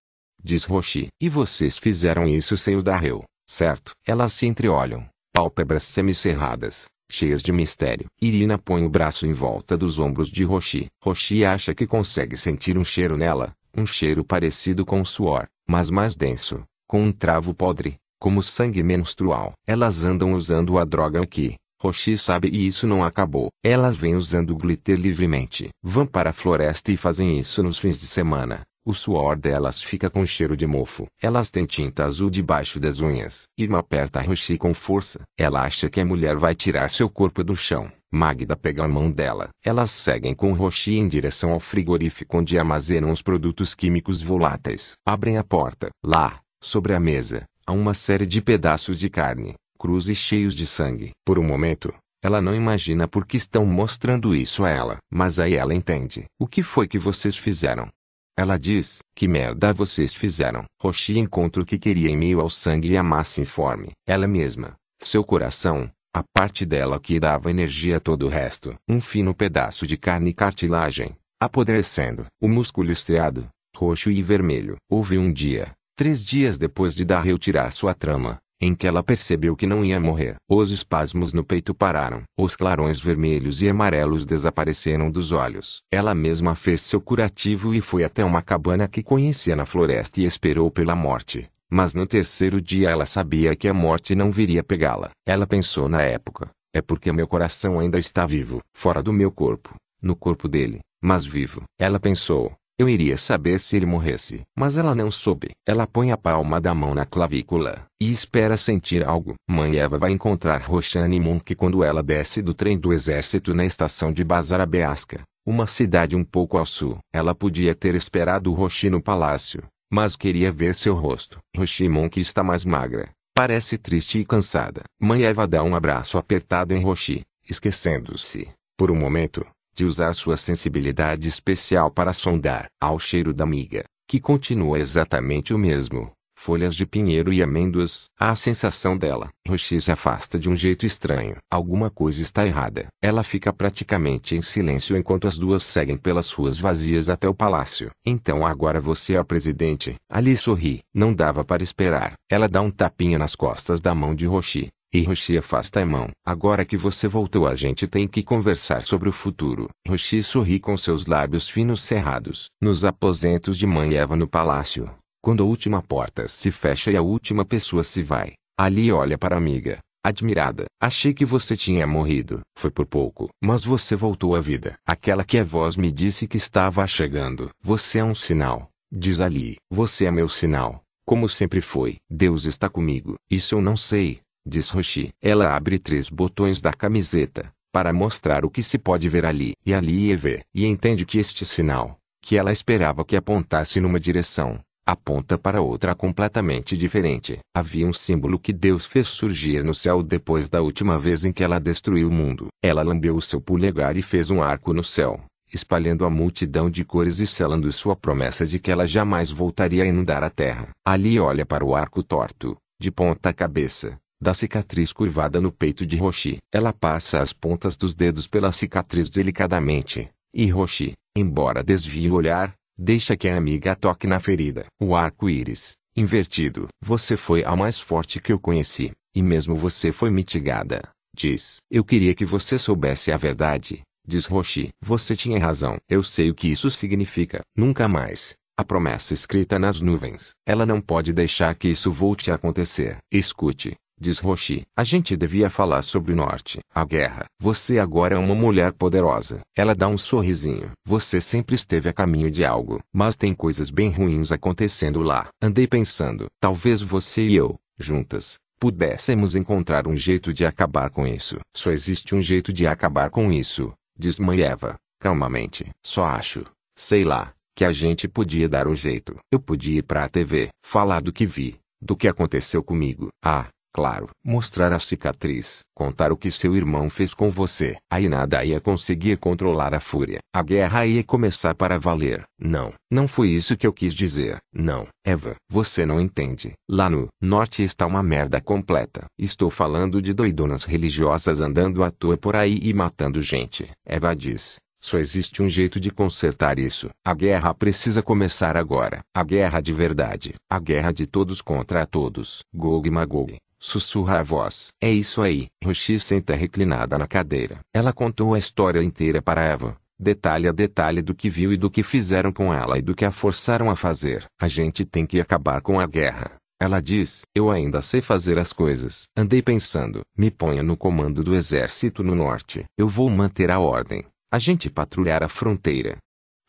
Diz Roshi. E vocês fizeram isso sem o Darrell, certo? Elas se entreolham pálpebras semicerradas, cheias de mistério. Irina põe o braço em volta dos ombros de Roshi. Roshi acha que consegue sentir um cheiro nela, um cheiro parecido com suor, mas mais denso, com um travo podre, como sangue menstrual. Elas andam usando a droga aqui. Roshi sabe e isso não acabou. Elas vêm usando glitter livremente. Vão para a floresta e fazem isso nos fins de semana. O suor delas fica com cheiro de mofo. Elas têm tinta azul debaixo das unhas. Irma aperta a Roshi com força. Ela acha que a mulher vai tirar seu corpo do chão. Magda pega a mão dela. Elas seguem com Roshi em direção ao frigorífico onde armazenam os produtos químicos voláteis. Abrem a porta. Lá, sobre a mesa, há uma série de pedaços de carne, crus e cheios de sangue. Por um momento, ela não imagina por que estão mostrando isso a ela. Mas aí ela entende. O que foi que vocês fizeram? Ela diz, que merda vocês fizeram? Roshi encontra o que queria em meio ao sangue e a massa informe. Ela mesma, seu coração, a parte dela que dava energia a todo o resto. Um fino pedaço de carne e cartilagem, apodrecendo. O músculo estriado, roxo e vermelho. Houve um dia, três dias depois de Darrell tirar sua trama, em que ela percebeu que não ia morrer. Os espasmos no peito pararam. Os clarões vermelhos e amarelos desapareceram dos olhos. Ela mesma fez seu curativo e foi até uma cabana que conhecia na floresta e esperou pela morte. Mas no terceiro dia ela sabia que a morte não viria pegá-la. Ela pensou na época. É porque meu coração ainda está vivo, fora do meu corpo, no corpo dele, mas vivo. Ela pensou, eu iria saber se ele morresse. Mas ela não soube. Ela põe a palma da mão na clavícula e espera sentir algo. Mãe Eva vai encontrar Roxane Monk quando ela desce do trem do exército na estação de Bazarabeasca, uma cidade um pouco ao sul. Ela podia ter esperado Roxi no palácio, mas queria ver seu rosto. Roxi Monk está mais magra. Parece triste e cansada. Mãe Eva dá um abraço apertado em Roxi, esquecendo-se, por um momento, de usar sua sensibilidade especial para sondar ao cheiro da miga, que continua exatamente o mesmo. Folhas de pinheiro e amêndoas. A sensação dela. Roshi se afasta de um jeito estranho. Alguma coisa está errada. Ela fica praticamente em silêncio enquanto as duas seguem pelas ruas vazias até o palácio. Então agora você é a presidente. Ali sorri. Não dava para esperar. Ela dá um tapinha nas costas da mão de Roshi. Hiroshi afasta a mão. Agora que você voltou a gente tem que conversar sobre o futuro. Hiroshi sorri com seus lábios finos cerrados. Nos aposentos de mãe Eva no palácio. Quando a última porta se fecha e a última pessoa se vai. Ali olha para a amiga. Admirada. Achei que você tinha morrido. Foi por pouco. Mas você voltou à vida. Aquela que a voz me disse que estava chegando. Você é um sinal. Diz Ali. Você é meu sinal. Como sempre foi. Deus está comigo. Isso eu não sei diz Roshi. Ela abre três botões da camiseta, para mostrar o que se pode ver ali. E ali e vê. E entende que este sinal, que ela esperava que apontasse numa direção, aponta para outra completamente diferente. Havia um símbolo que Deus fez surgir no céu depois da última vez em que ela destruiu o mundo. Ela lambeu o seu polegar e fez um arco no céu, espalhando a multidão de cores e selando sua promessa de que ela jamais voltaria a inundar a terra. Ali olha para o arco torto, de ponta cabeça, da cicatriz curvada no peito de Roshi. Ela passa as pontas dos dedos pela cicatriz delicadamente, e Roshi, embora desvie o olhar, deixa que a amiga toque na ferida. O arco-íris, invertido. Você foi a mais forte que eu conheci, e mesmo você foi mitigada, diz. Eu queria que você soubesse a verdade, diz Roshi. Você tinha razão. Eu sei o que isso significa. Nunca mais. A promessa escrita nas nuvens. Ela não pode deixar que isso volte a acontecer. Escute, diz Roshi. A gente devia falar sobre o norte. A guerra. Você agora é uma mulher poderosa. Ela dá um sorrisinho. Você sempre esteve a caminho de algo. Mas tem coisas bem ruins acontecendo lá. Andei pensando. Talvez você e eu, juntas, pudéssemos encontrar um jeito de acabar com isso. Só existe um jeito de acabar com isso, diz mãe Eva, calmamente. Só acho, sei lá, que a gente podia dar um jeito. Eu podia ir pra TV, falar do que vi, do que aconteceu comigo. Ah, claro, mostrar a cicatriz, contar o que seu irmão fez com você. Aí nada ia conseguir controlar a fúria. A guerra ia começar para valer. Não, não foi isso que eu quis dizer. Não, Eva, você não entende. Lá no norte está uma merda completa. Estou falando de doidonas religiosas andando à toa por aí e matando gente. Eva diz. Só existe um jeito de consertar isso. A guerra precisa começar agora. A guerra de verdade. A guerra de todos contra todos. Gog e Magog. Sussurra a voz. É isso aí. Roshi senta reclinada na cadeira. Ela contou a história inteira para Eva. Detalhe a detalhe do que viu e do que fizeram com ela e do que a forçaram a fazer. A gente tem que acabar com a guerra. Ela diz: Eu ainda sei fazer as coisas. Andei pensando: me ponha no comando do exército no norte. Eu vou manter a ordem. A gente patrulhar a fronteira.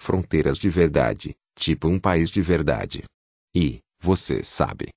Fronteiras de verdade, tipo um país de verdade. E, você sabe.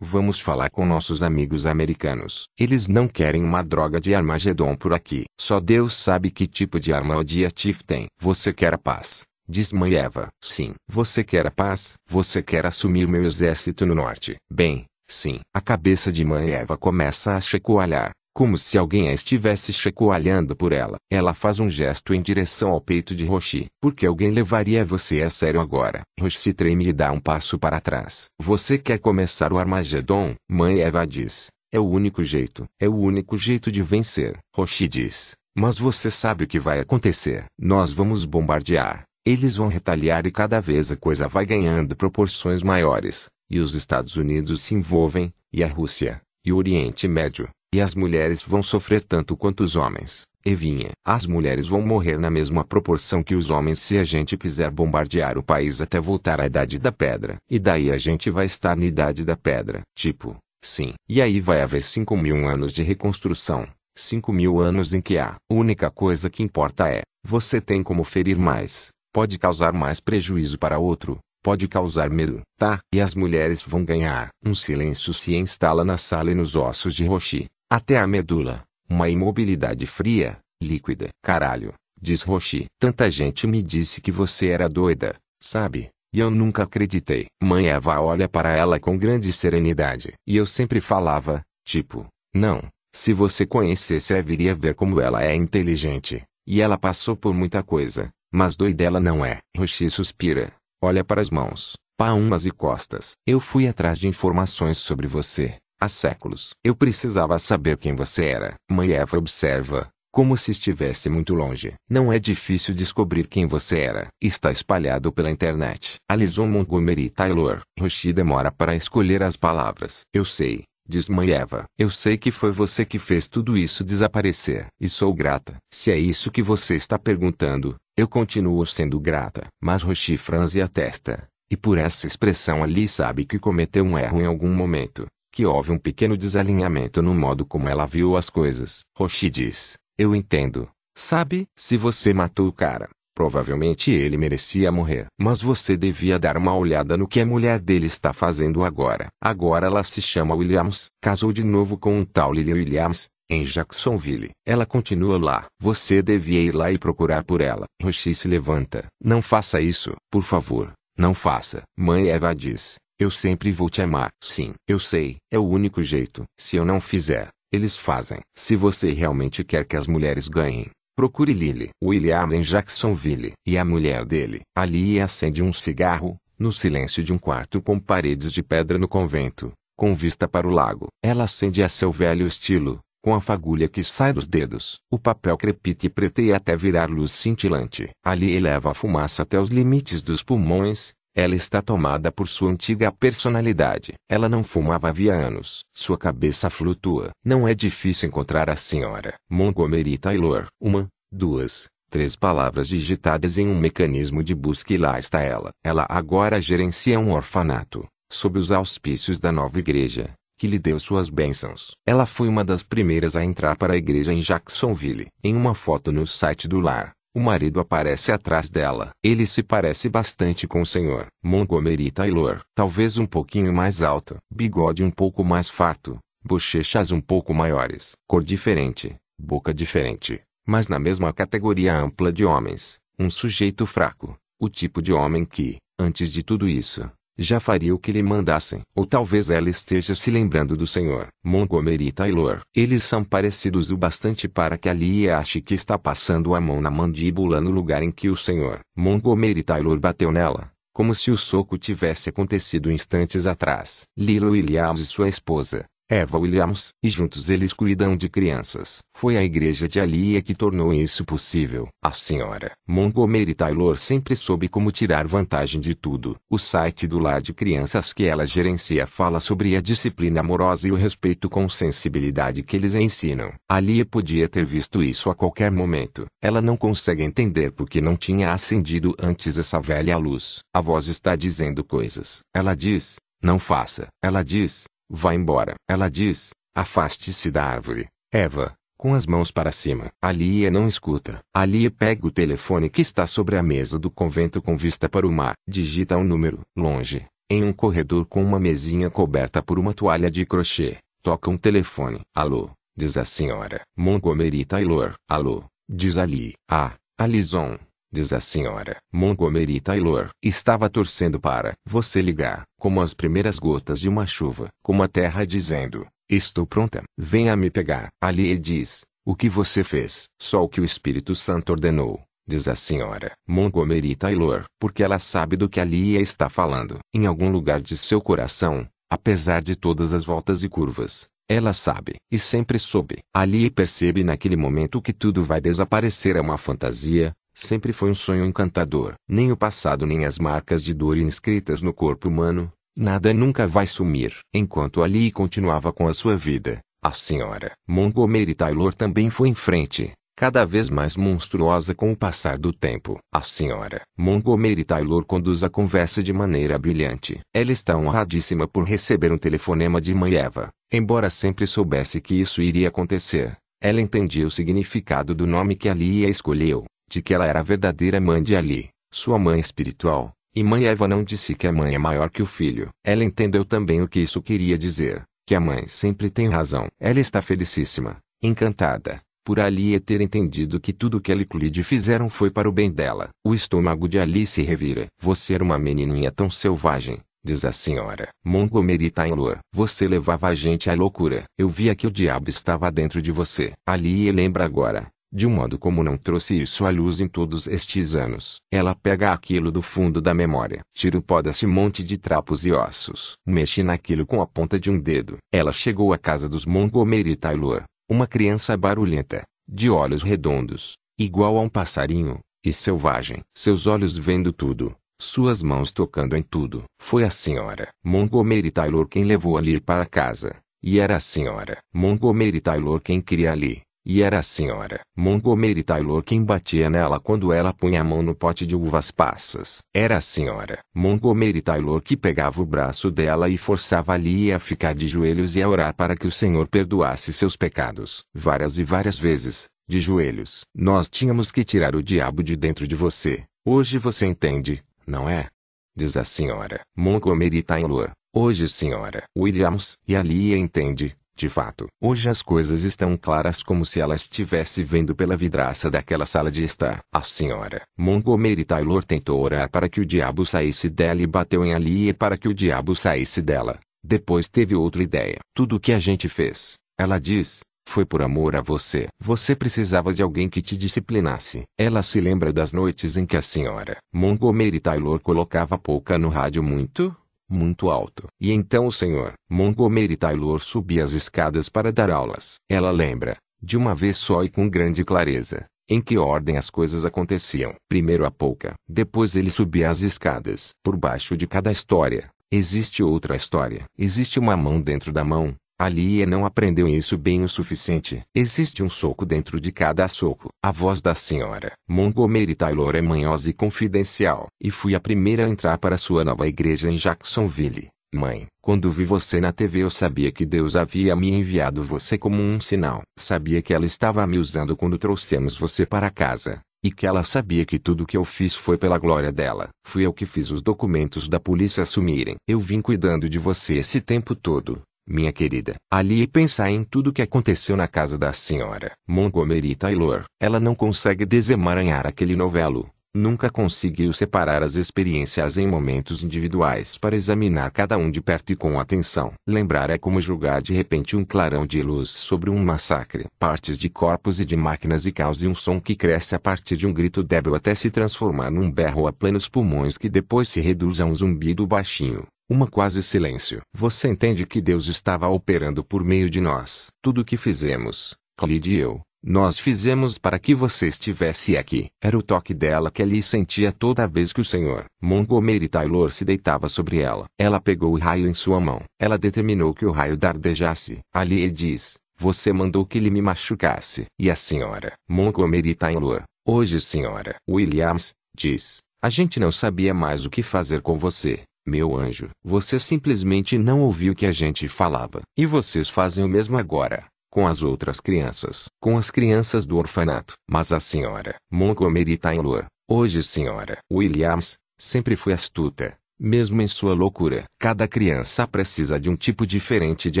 Vamos falar com nossos amigos americanos. Eles não querem uma droga de Armagedon por aqui. Só Deus sabe que tipo de arma o dia Chief tem. Você quer a paz? Diz mãe Eva. Sim. Você quer a paz? Você quer assumir meu exército no norte? Bem, sim. A cabeça de mãe Eva começa a chacoalhar como se alguém a estivesse chacoalhando por ela. Ela faz um gesto em direção ao peito de Roshi. Porque alguém levaria você a sério agora. Roshi treme e dá um passo para trás. Você quer começar o Armagedon? Mãe Eva diz. É o único jeito. É o único jeito de vencer. Roshi diz. Mas você sabe o que vai acontecer. Nós vamos bombardear. Eles vão retaliar e cada vez a coisa vai ganhando proporções maiores. E os Estados Unidos se envolvem, e a Rússia, e o Oriente Médio, e as mulheres vão sofrer tanto quanto os homens. Evinha. As mulheres vão morrer na mesma proporção que os homens se a gente quiser bombardear o país até voltar à Idade da Pedra. E daí a gente vai estar na Idade da Pedra. Tipo, sim. E aí vai haver 5 mil anos de reconstrução. 5 mil anos em que a única coisa que importa é, você tem como ferir mais, pode causar mais prejuízo para outro, pode causar medo, tá? E as mulheres vão ganhar. Um silêncio se instala na sala e nos ossos de Roshi até a medula, uma imobilidade fria, líquida. Caralho, diz Roshi. Tanta gente me disse que você era doida, sabe? E eu nunca acreditei. Mãe Eva olha para ela com grande serenidade. E eu sempre falava, tipo, não, se você conhecesse Eva iria ver como ela é inteligente. E ela passou por muita coisa, mas doida ela não é. Roshi suspira, olha para as mãos, palmas e costas. Eu fui atrás de informações sobre você. Há séculos. Eu precisava saber quem você era. Mãe Eva observa, como se estivesse muito longe. Não é difícil descobrir quem você era. Está espalhado pela internet. Alison Montgomery Taylor. Roshi demora para escolher as palavras. Eu sei, diz mãe Eva. Eu sei que foi você que fez tudo isso desaparecer. E sou grata. Se é isso que você está perguntando, eu continuo sendo grata. Mas Roshi franze a testa. E por essa expressão ali sabe que cometeu um erro em algum momento que houve um pequeno desalinhamento no modo como ela viu as coisas. Roshi diz: Eu entendo. Sabe, se você matou o cara, provavelmente ele merecia morrer. Mas você devia dar uma olhada no que a mulher dele está fazendo agora. Agora ela se chama Williams, casou de novo com um tal Lily Williams, em Jacksonville. Ela continua lá. Você devia ir lá e procurar por ela. Roshi se levanta. Não faça isso, por favor. Não faça. Mãe Eva diz. Eu sempre vou te amar. Sim, eu sei. É o único jeito. Se eu não fizer, eles fazem. Se você realmente quer que as mulheres ganhem, procure Lily. William em Jacksonville. E a mulher dele. Ali acende um cigarro, no silêncio de um quarto com paredes de pedra no convento, com vista para o lago. Ela acende a seu velho estilo, com a fagulha que sai dos dedos. O papel crepita e preteia até virar luz cintilante. Ali eleva a fumaça até os limites dos pulmões, ela está tomada por sua antiga personalidade. Ela não fumava havia anos. Sua cabeça flutua. Não é difícil encontrar a senhora Montgomery Taylor. Uma, duas, três palavras digitadas em um mecanismo de busca e lá está ela. Ela agora gerencia um orfanato, sob os auspícios da nova igreja, que lhe deu suas bênçãos. Ela foi uma das primeiras a entrar para a igreja em Jacksonville. Em uma foto no site do lar, o marido aparece atrás dela. Ele se parece bastante com o senhor Montgomery Taylor. Talvez um pouquinho mais alto. Bigode um pouco mais farto. Bochechas um pouco maiores. Cor diferente. Boca diferente. Mas na mesma categoria ampla de homens. Um sujeito fraco. O tipo de homem que, antes de tudo isso, já faria o que lhe mandassem. Ou talvez ela esteja se lembrando do Sr. Montgomery Taylor. Eles são parecidos o bastante para que Ali ache que está passando a mão na mandíbula no lugar em que o Sr. Montgomery Taylor bateu nela, como se o soco tivesse acontecido instantes atrás. Lilo Williams e sua esposa, Eva Williams, e juntos eles cuidam de crianças. Foi a igreja de Alia que tornou isso possível. A senhora Montgomery Taylor sempre soube como tirar vantagem de tudo. O site do lar de crianças que ela gerencia fala sobre a disciplina amorosa e o respeito com sensibilidade que eles ensinam. Alia podia ter visto isso a qualquer momento. Ela não consegue entender porque não tinha acendido antes essa velha luz. A voz está dizendo coisas. Ela diz, não faça. Ela diz, Vá embora. Ela diz, afaste-se da árvore. Eva, com as mãos para cima. Alia não escuta. Alia pega o telefone que está sobre a mesa do convento com vista para o mar. Digita um número. Longe, em um corredor com uma mesinha coberta por uma toalha de crochê. Toca um telefone. Alô, diz a senhora. Montgomery Taylor. Alô, diz Ali. Ah, Alison diz a senhora Montgomery Taylor. Estava torcendo para você ligar, como as primeiras gotas de uma chuva, como a terra dizendo: Estou pronta. Venha me pegar. Ali diz: O que você fez? Só o que o Espírito Santo ordenou. Diz a senhora Montgomery Taylor, porque ela sabe do que a Lia está falando. Em algum lugar de seu coração, apesar de todas as voltas e curvas, ela sabe, e sempre soube. Ali percebe naquele momento que tudo vai desaparecer é uma fantasia, Sempre foi um sonho encantador. Nem o passado nem as marcas de dor inscritas no corpo humano, nada nunca vai sumir. Enquanto ali continuava com a sua vida, a senhora Montgomery Taylor também foi em frente, cada vez mais monstruosa com o passar do tempo. A senhora Montgomery Taylor conduz a conversa de maneira brilhante. Ela está honradíssima por receber um telefonema de mãe Eva, embora sempre soubesse que isso iria acontecer. Ela entendia o significado do nome que Ali escolheu de que ela era a verdadeira mãe de Ali, sua mãe espiritual, e mãe Eva não disse que a mãe é maior que o filho. Ela entendeu também o que isso queria dizer, que a mãe sempre tem razão. Ela está felicíssima, encantada, por Ali ter entendido que tudo que ela e Clyde fizeram foi para o bem dela. O estômago de Ali se revira. Você era uma menininha tão selvagem, diz a senhora Montgomery Taylor. Você levava a gente à loucura. Eu via que o diabo estava dentro de você. Ali lembra agora, de um modo como não trouxe isso à luz em todos estes anos. Ela pega aquilo do fundo da memória, tira o pó desse monte de trapos e ossos, mexe naquilo com a ponta de um dedo. Ela chegou à casa dos Montgomery Taylor, uma criança barulhenta, de olhos redondos, igual a um passarinho, e selvagem. Seus olhos vendo tudo, suas mãos tocando em tudo. Foi a senhora Montgomery Taylor quem levou ali para casa, e era a senhora Montgomery Taylor quem queria ali. E era a senhora Montgomery Taylor quem batia nela quando ela punha a mão no pote de uvas passas. Era a senhora Montgomery Taylor que pegava o braço dela e forçava ali a ficar de joelhos e a orar para que o Senhor perdoasse seus pecados. Várias e várias vezes, de joelhos. Nós tínhamos que tirar o diabo de dentro de você. Hoje você entende, não é? Diz a senhora Montgomery Taylor. Hoje senhora Williams. E ali entende, De fato, hoje as coisas estão claras como se ela estivesse vendo pela vidraça daquela sala de estar. A senhora Montgomery Taylor tentou orar para que o diabo saísse dela e bateu em Ali para que o diabo saísse dela. Depois teve outra ideia. Tudo o que a gente fez, ela diz, foi por amor a você. Você precisava de alguém que te disciplinasse. Ela se lembra das noites em que a senhora Montgomery Taylor colocava pouca no rádio muito, muito alto. E então o senhor Montgomery Taylor subia as escadas para dar aulas. Ela lembra, de uma vez só e com grande clareza, em que ordem as coisas aconteciam. Primeiro a pouca, depois ele subia as escadas. Por baixo de cada história, existe outra história. Existe uma mão dentro da mão, Ali não aprendeu isso bem o suficiente. Existe um soco dentro de cada soco. A voz da senhora Montgomery Taylor é manhosa e confidencial. E fui a primeira a entrar para sua nova igreja em Jacksonville. Mãe, quando vi você na TV eu sabia que Deus havia me enviado você como um sinal. Sabia que ela estava me usando quando trouxemos você para casa. E que ela sabia que tudo que eu fiz foi pela glória dela. Fui eu que fiz os documentos da polícia assumirem. Eu vim cuidando de você esse tempo todo minha querida. Ali pensar em tudo que aconteceu na casa da senhora Montgomery Taylor. Ela não consegue desemaranhar aquele novelo. Nunca conseguiu separar as experiências em momentos individuais para examinar cada um de perto e com atenção. Lembrar é como julgar de repente um clarão de luz sobre um massacre. Partes de corpos e de máquinas e cause um som que cresce a partir de um grito débil até se transformar num berro a plenos pulmões que depois se reduz a um zumbido baixinho. Uma quase silêncio. Você entende que Deus estava operando por meio de nós. Tudo o que fizemos, Khalid e eu, nós fizemos para que você estivesse aqui. Era o toque dela que Ali sentia toda vez que o Senhor, Montgomery Taylor se deitava sobre ela. Ela pegou o raio em sua mão. Ela determinou que o raio dardejasse. Ali diz, você mandou que ele me machucasse. E a senhora, Montgomery Taylor, hoje senhora Williams, diz, a gente não sabia mais o que fazer com você. Meu anjo, você simplesmente não ouviu o que a gente falava. E vocês fazem o mesmo agora, com as outras crianças, com as crianças do orfanato. Mas a senhora, Montgomery Taylor, hoje senhora Williams, sempre foi astuta, mesmo em sua loucura, cada criança precisa de um tipo diferente de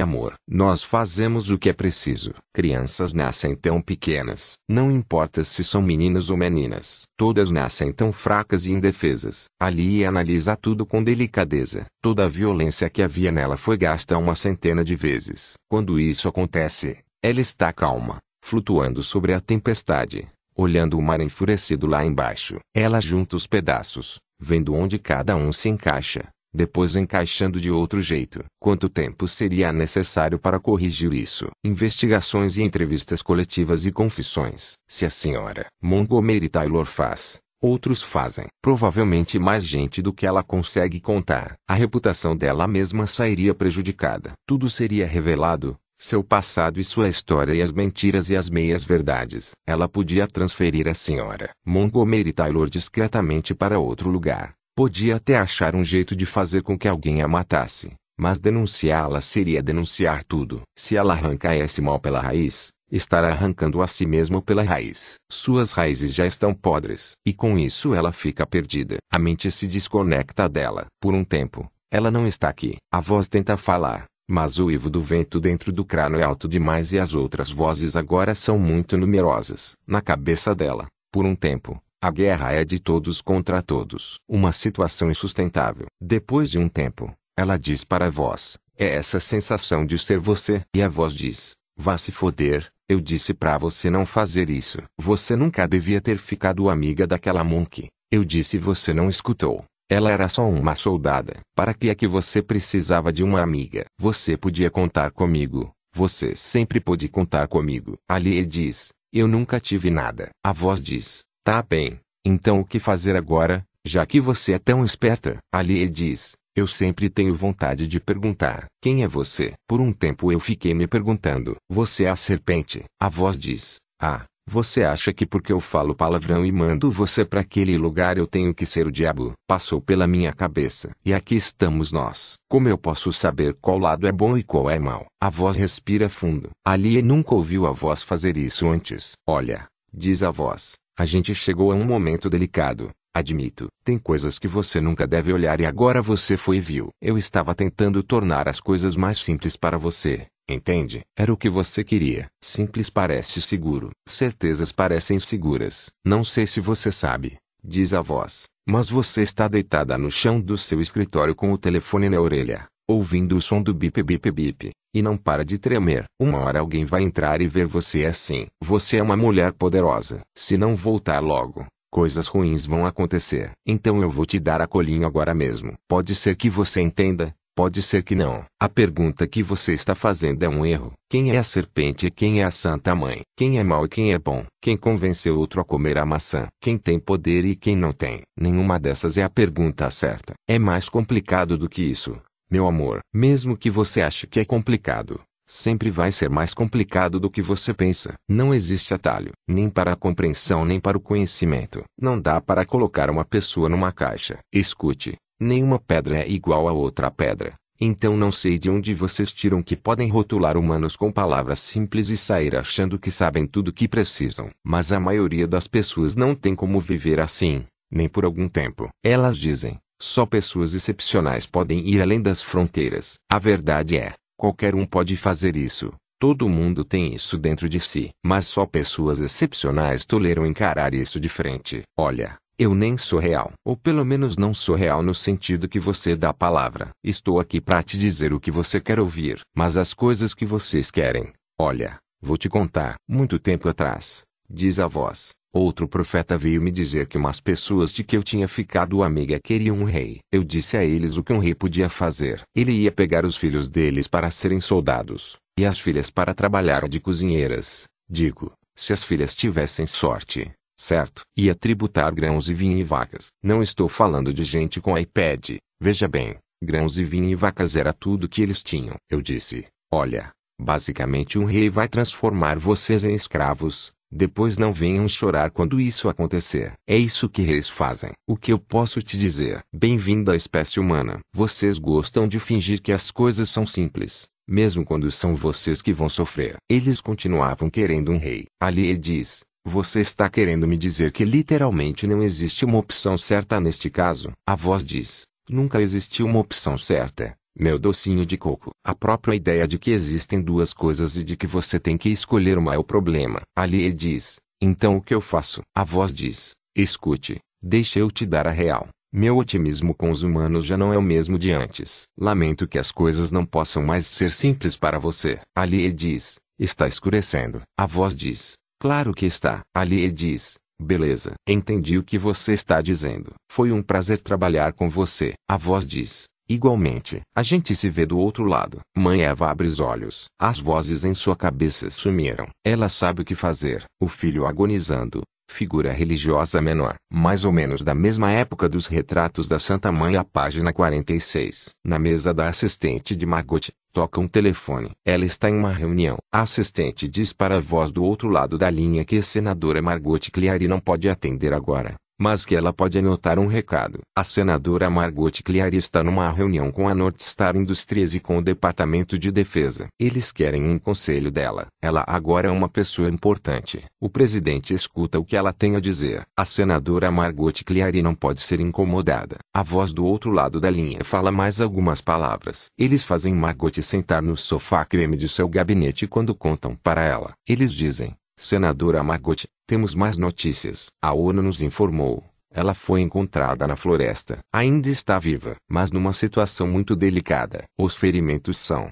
amor. Nós fazemos o que é preciso. Crianças nascem tão pequenas. Não importa se são meninos ou meninas. Todas nascem tão fracas e indefesas. Ali analisa tudo com delicadeza. Toda a violência que havia nela foi gasta uma centena de vezes. Quando isso acontece, ela está calma, flutuando sobre a tempestade, olhando o mar enfurecido lá embaixo. Ela junta os pedaços, vendo onde cada um se encaixa, depois encaixando de outro jeito. Quanto tempo seria necessário para corrigir isso? Investigações e entrevistas coletivas e confissões. Se a senhora Montgomery Taylor faz, outros fazem. Provavelmente mais gente do que ela consegue contar. A reputação dela mesma sairia prejudicada. Tudo seria revelado, seu passado e sua história e as mentiras e as meias-verdades. Ela podia transferir a senhora Montgomery Taylor discretamente para outro lugar. Podia até achar um jeito de fazer com que alguém a matasse. Mas denunciá-la seria denunciar tudo. Se ela arranca esse mal pela raiz, estará arrancando a si mesmo pela raiz. Suas raízes já estão podres. E com isso ela fica perdida. A mente se desconecta dela. Por um tempo, ela não está aqui. A voz tenta falar, mas o uivo do vento dentro do crânio é alto demais e as outras vozes agora são muito numerosas. Na cabeça dela, por um tempo, a guerra é de todos contra todos. Uma situação insustentável. Depois de um tempo, ela diz para a voz: É essa sensação de ser você. E a voz diz: Vá se foder. Eu disse para você não fazer isso. Você nunca devia ter ficado amiga daquela Monkey. Eu disse você não escutou. Ela era só uma soldada. Para que é que você precisava de uma amiga? Você podia contar comigo. Você sempre pôde contar comigo. Ali diz: Eu nunca tive nada. A voz diz: Tá bem. Então o que fazer agora, já que você é tão esperta? Ali diz: Eu sempre tenho vontade de perguntar: Quem é você? Por um tempo eu fiquei me perguntando: Você é a serpente? A voz diz: Ah, você acha que porque eu falo palavrão e mando você para aquele lugar eu tenho que ser o diabo? Passou pela minha cabeça. E aqui estamos nós. Como eu posso saber qual lado é bom e qual é mau? A voz respira fundo. Ali nunca ouviu a voz fazer isso antes. Olha, diz a voz, a gente chegou a um momento delicado. Admito, tem coisas que você nunca deve olhar e agora você foi e viu. Eu estava tentando tornar as coisas mais simples para você, entende? Era o que você queria. Simples parece seguro. Certezas parecem seguras. Não sei se você sabe, diz a voz, mas você está deitada no chão do seu escritório com o telefone na orelha, ouvindo o som do bip bip bip, e não para de tremer. Uma hora alguém vai entrar e ver você assim. Você é uma mulher poderosa. Se não voltar logo, coisas ruins vão acontecer. Então eu vou te dar a colinha agora mesmo. Pode ser que você entenda, Pode ser que não. A pergunta que você está fazendo é um erro. Quem é a serpente e quem é a santa mãe? Quem é mau e quem é bom? Quem convenceu outro a comer a maçã? Quem tem poder e quem não tem? Nenhuma dessas é a pergunta certa. É mais complicado do que isso. Meu amor, mesmo que você ache que é complicado, sempre vai ser mais complicado do que você pensa. Não existe atalho, nem para a compreensão nem para o conhecimento. Não dá para colocar uma pessoa numa caixa. Escute, Nenhuma pedra é igual a outra pedra. Então não sei de onde vocês tiram que podem rotular humanos com palavras simples e sair achando que sabem tudo o que precisam. Mas a maioria das pessoas não tem como viver assim, nem por algum tempo. Elas dizem, só pessoas excepcionais podem ir além das fronteiras. A verdade é, qualquer um pode fazer isso. Todo mundo tem isso dentro de si. Mas só pessoas excepcionais toleram encarar isso de frente. Olha, eu nem sou real. Ou pelo menos não sou real no sentido que você dá a palavra. Estou aqui para te dizer o que você quer ouvir. Mas as coisas que vocês querem. Olha, vou te contar. Muito tempo atrás, diz a voz, outro profeta veio me dizer que umas pessoas de que eu tinha ficado amiga queriam um rei. Eu disse a eles o que um rei podia fazer. Ele ia pegar os filhos deles para serem soldados, e as filhas para trabalhar de cozinheiras. Digo, se as filhas tivessem sorte, certo? Ia tributar grãos e vinho e vacas. Não estou falando de gente com iPad, veja bem, grãos e vinho e vacas era tudo que eles tinham. Eu disse, olha, basicamente um rei vai transformar vocês em escravos, depois não venham chorar quando isso acontecer. É isso que reis fazem. O que eu posso te dizer? Bem-vindo à espécie humana. Vocês gostam de fingir que as coisas são simples, mesmo quando são vocês que vão sofrer. Eles continuavam querendo um rei. Ali ele diz, você está querendo me dizer que literalmente não existe uma opção certa neste caso? A voz diz: Nunca existiu uma opção certa, meu docinho de coco. A própria ideia de que existem duas coisas e de que você tem que escolher uma é o problema. Ali ele diz: Então o que eu faço? A voz diz: Escute, deixa eu te dar a real. Meu otimismo com os humanos já não é o mesmo de antes. Lamento que as coisas não possam mais ser simples para você. Ali ele diz: Está escurecendo. A voz diz: Claro que está. Ali ele diz. Beleza. Entendi o que você está dizendo. Foi um prazer trabalhar com você. A voz diz. Igualmente, a gente se vê do outro lado. Mãe Eva abre os olhos. As vozes em sua cabeça sumiram. Ela sabe o que fazer. O filho agonizando. Figura religiosa menor. Mais ou menos da mesma época dos retratos da Santa Mãe a página 46. Na mesa da assistente de Margot, Toca um telefone. Ela está em uma reunião. A assistente diz para a voz do outro lado da linha que a senadora Margot Cleary não pode atender agora mas que ela pode anotar um recado. A senadora Margot Cleary está numa reunião com a North Star Industries e com o Departamento de Defesa. Eles querem um conselho dela. Ela agora é uma pessoa importante. O presidente escuta o que ela tem a dizer. A senadora Margot Cleary não pode ser incomodada. A voz do outro lado da linha fala mais algumas palavras. Eles fazem Margot sentar no sofá creme de seu gabinete quando contam para ela. Eles dizem, Senadora Margot, temos mais notícias. A ONU nos informou. Ela foi encontrada na floresta. Ainda está viva, mas numa situação muito delicada. Os ferimentos são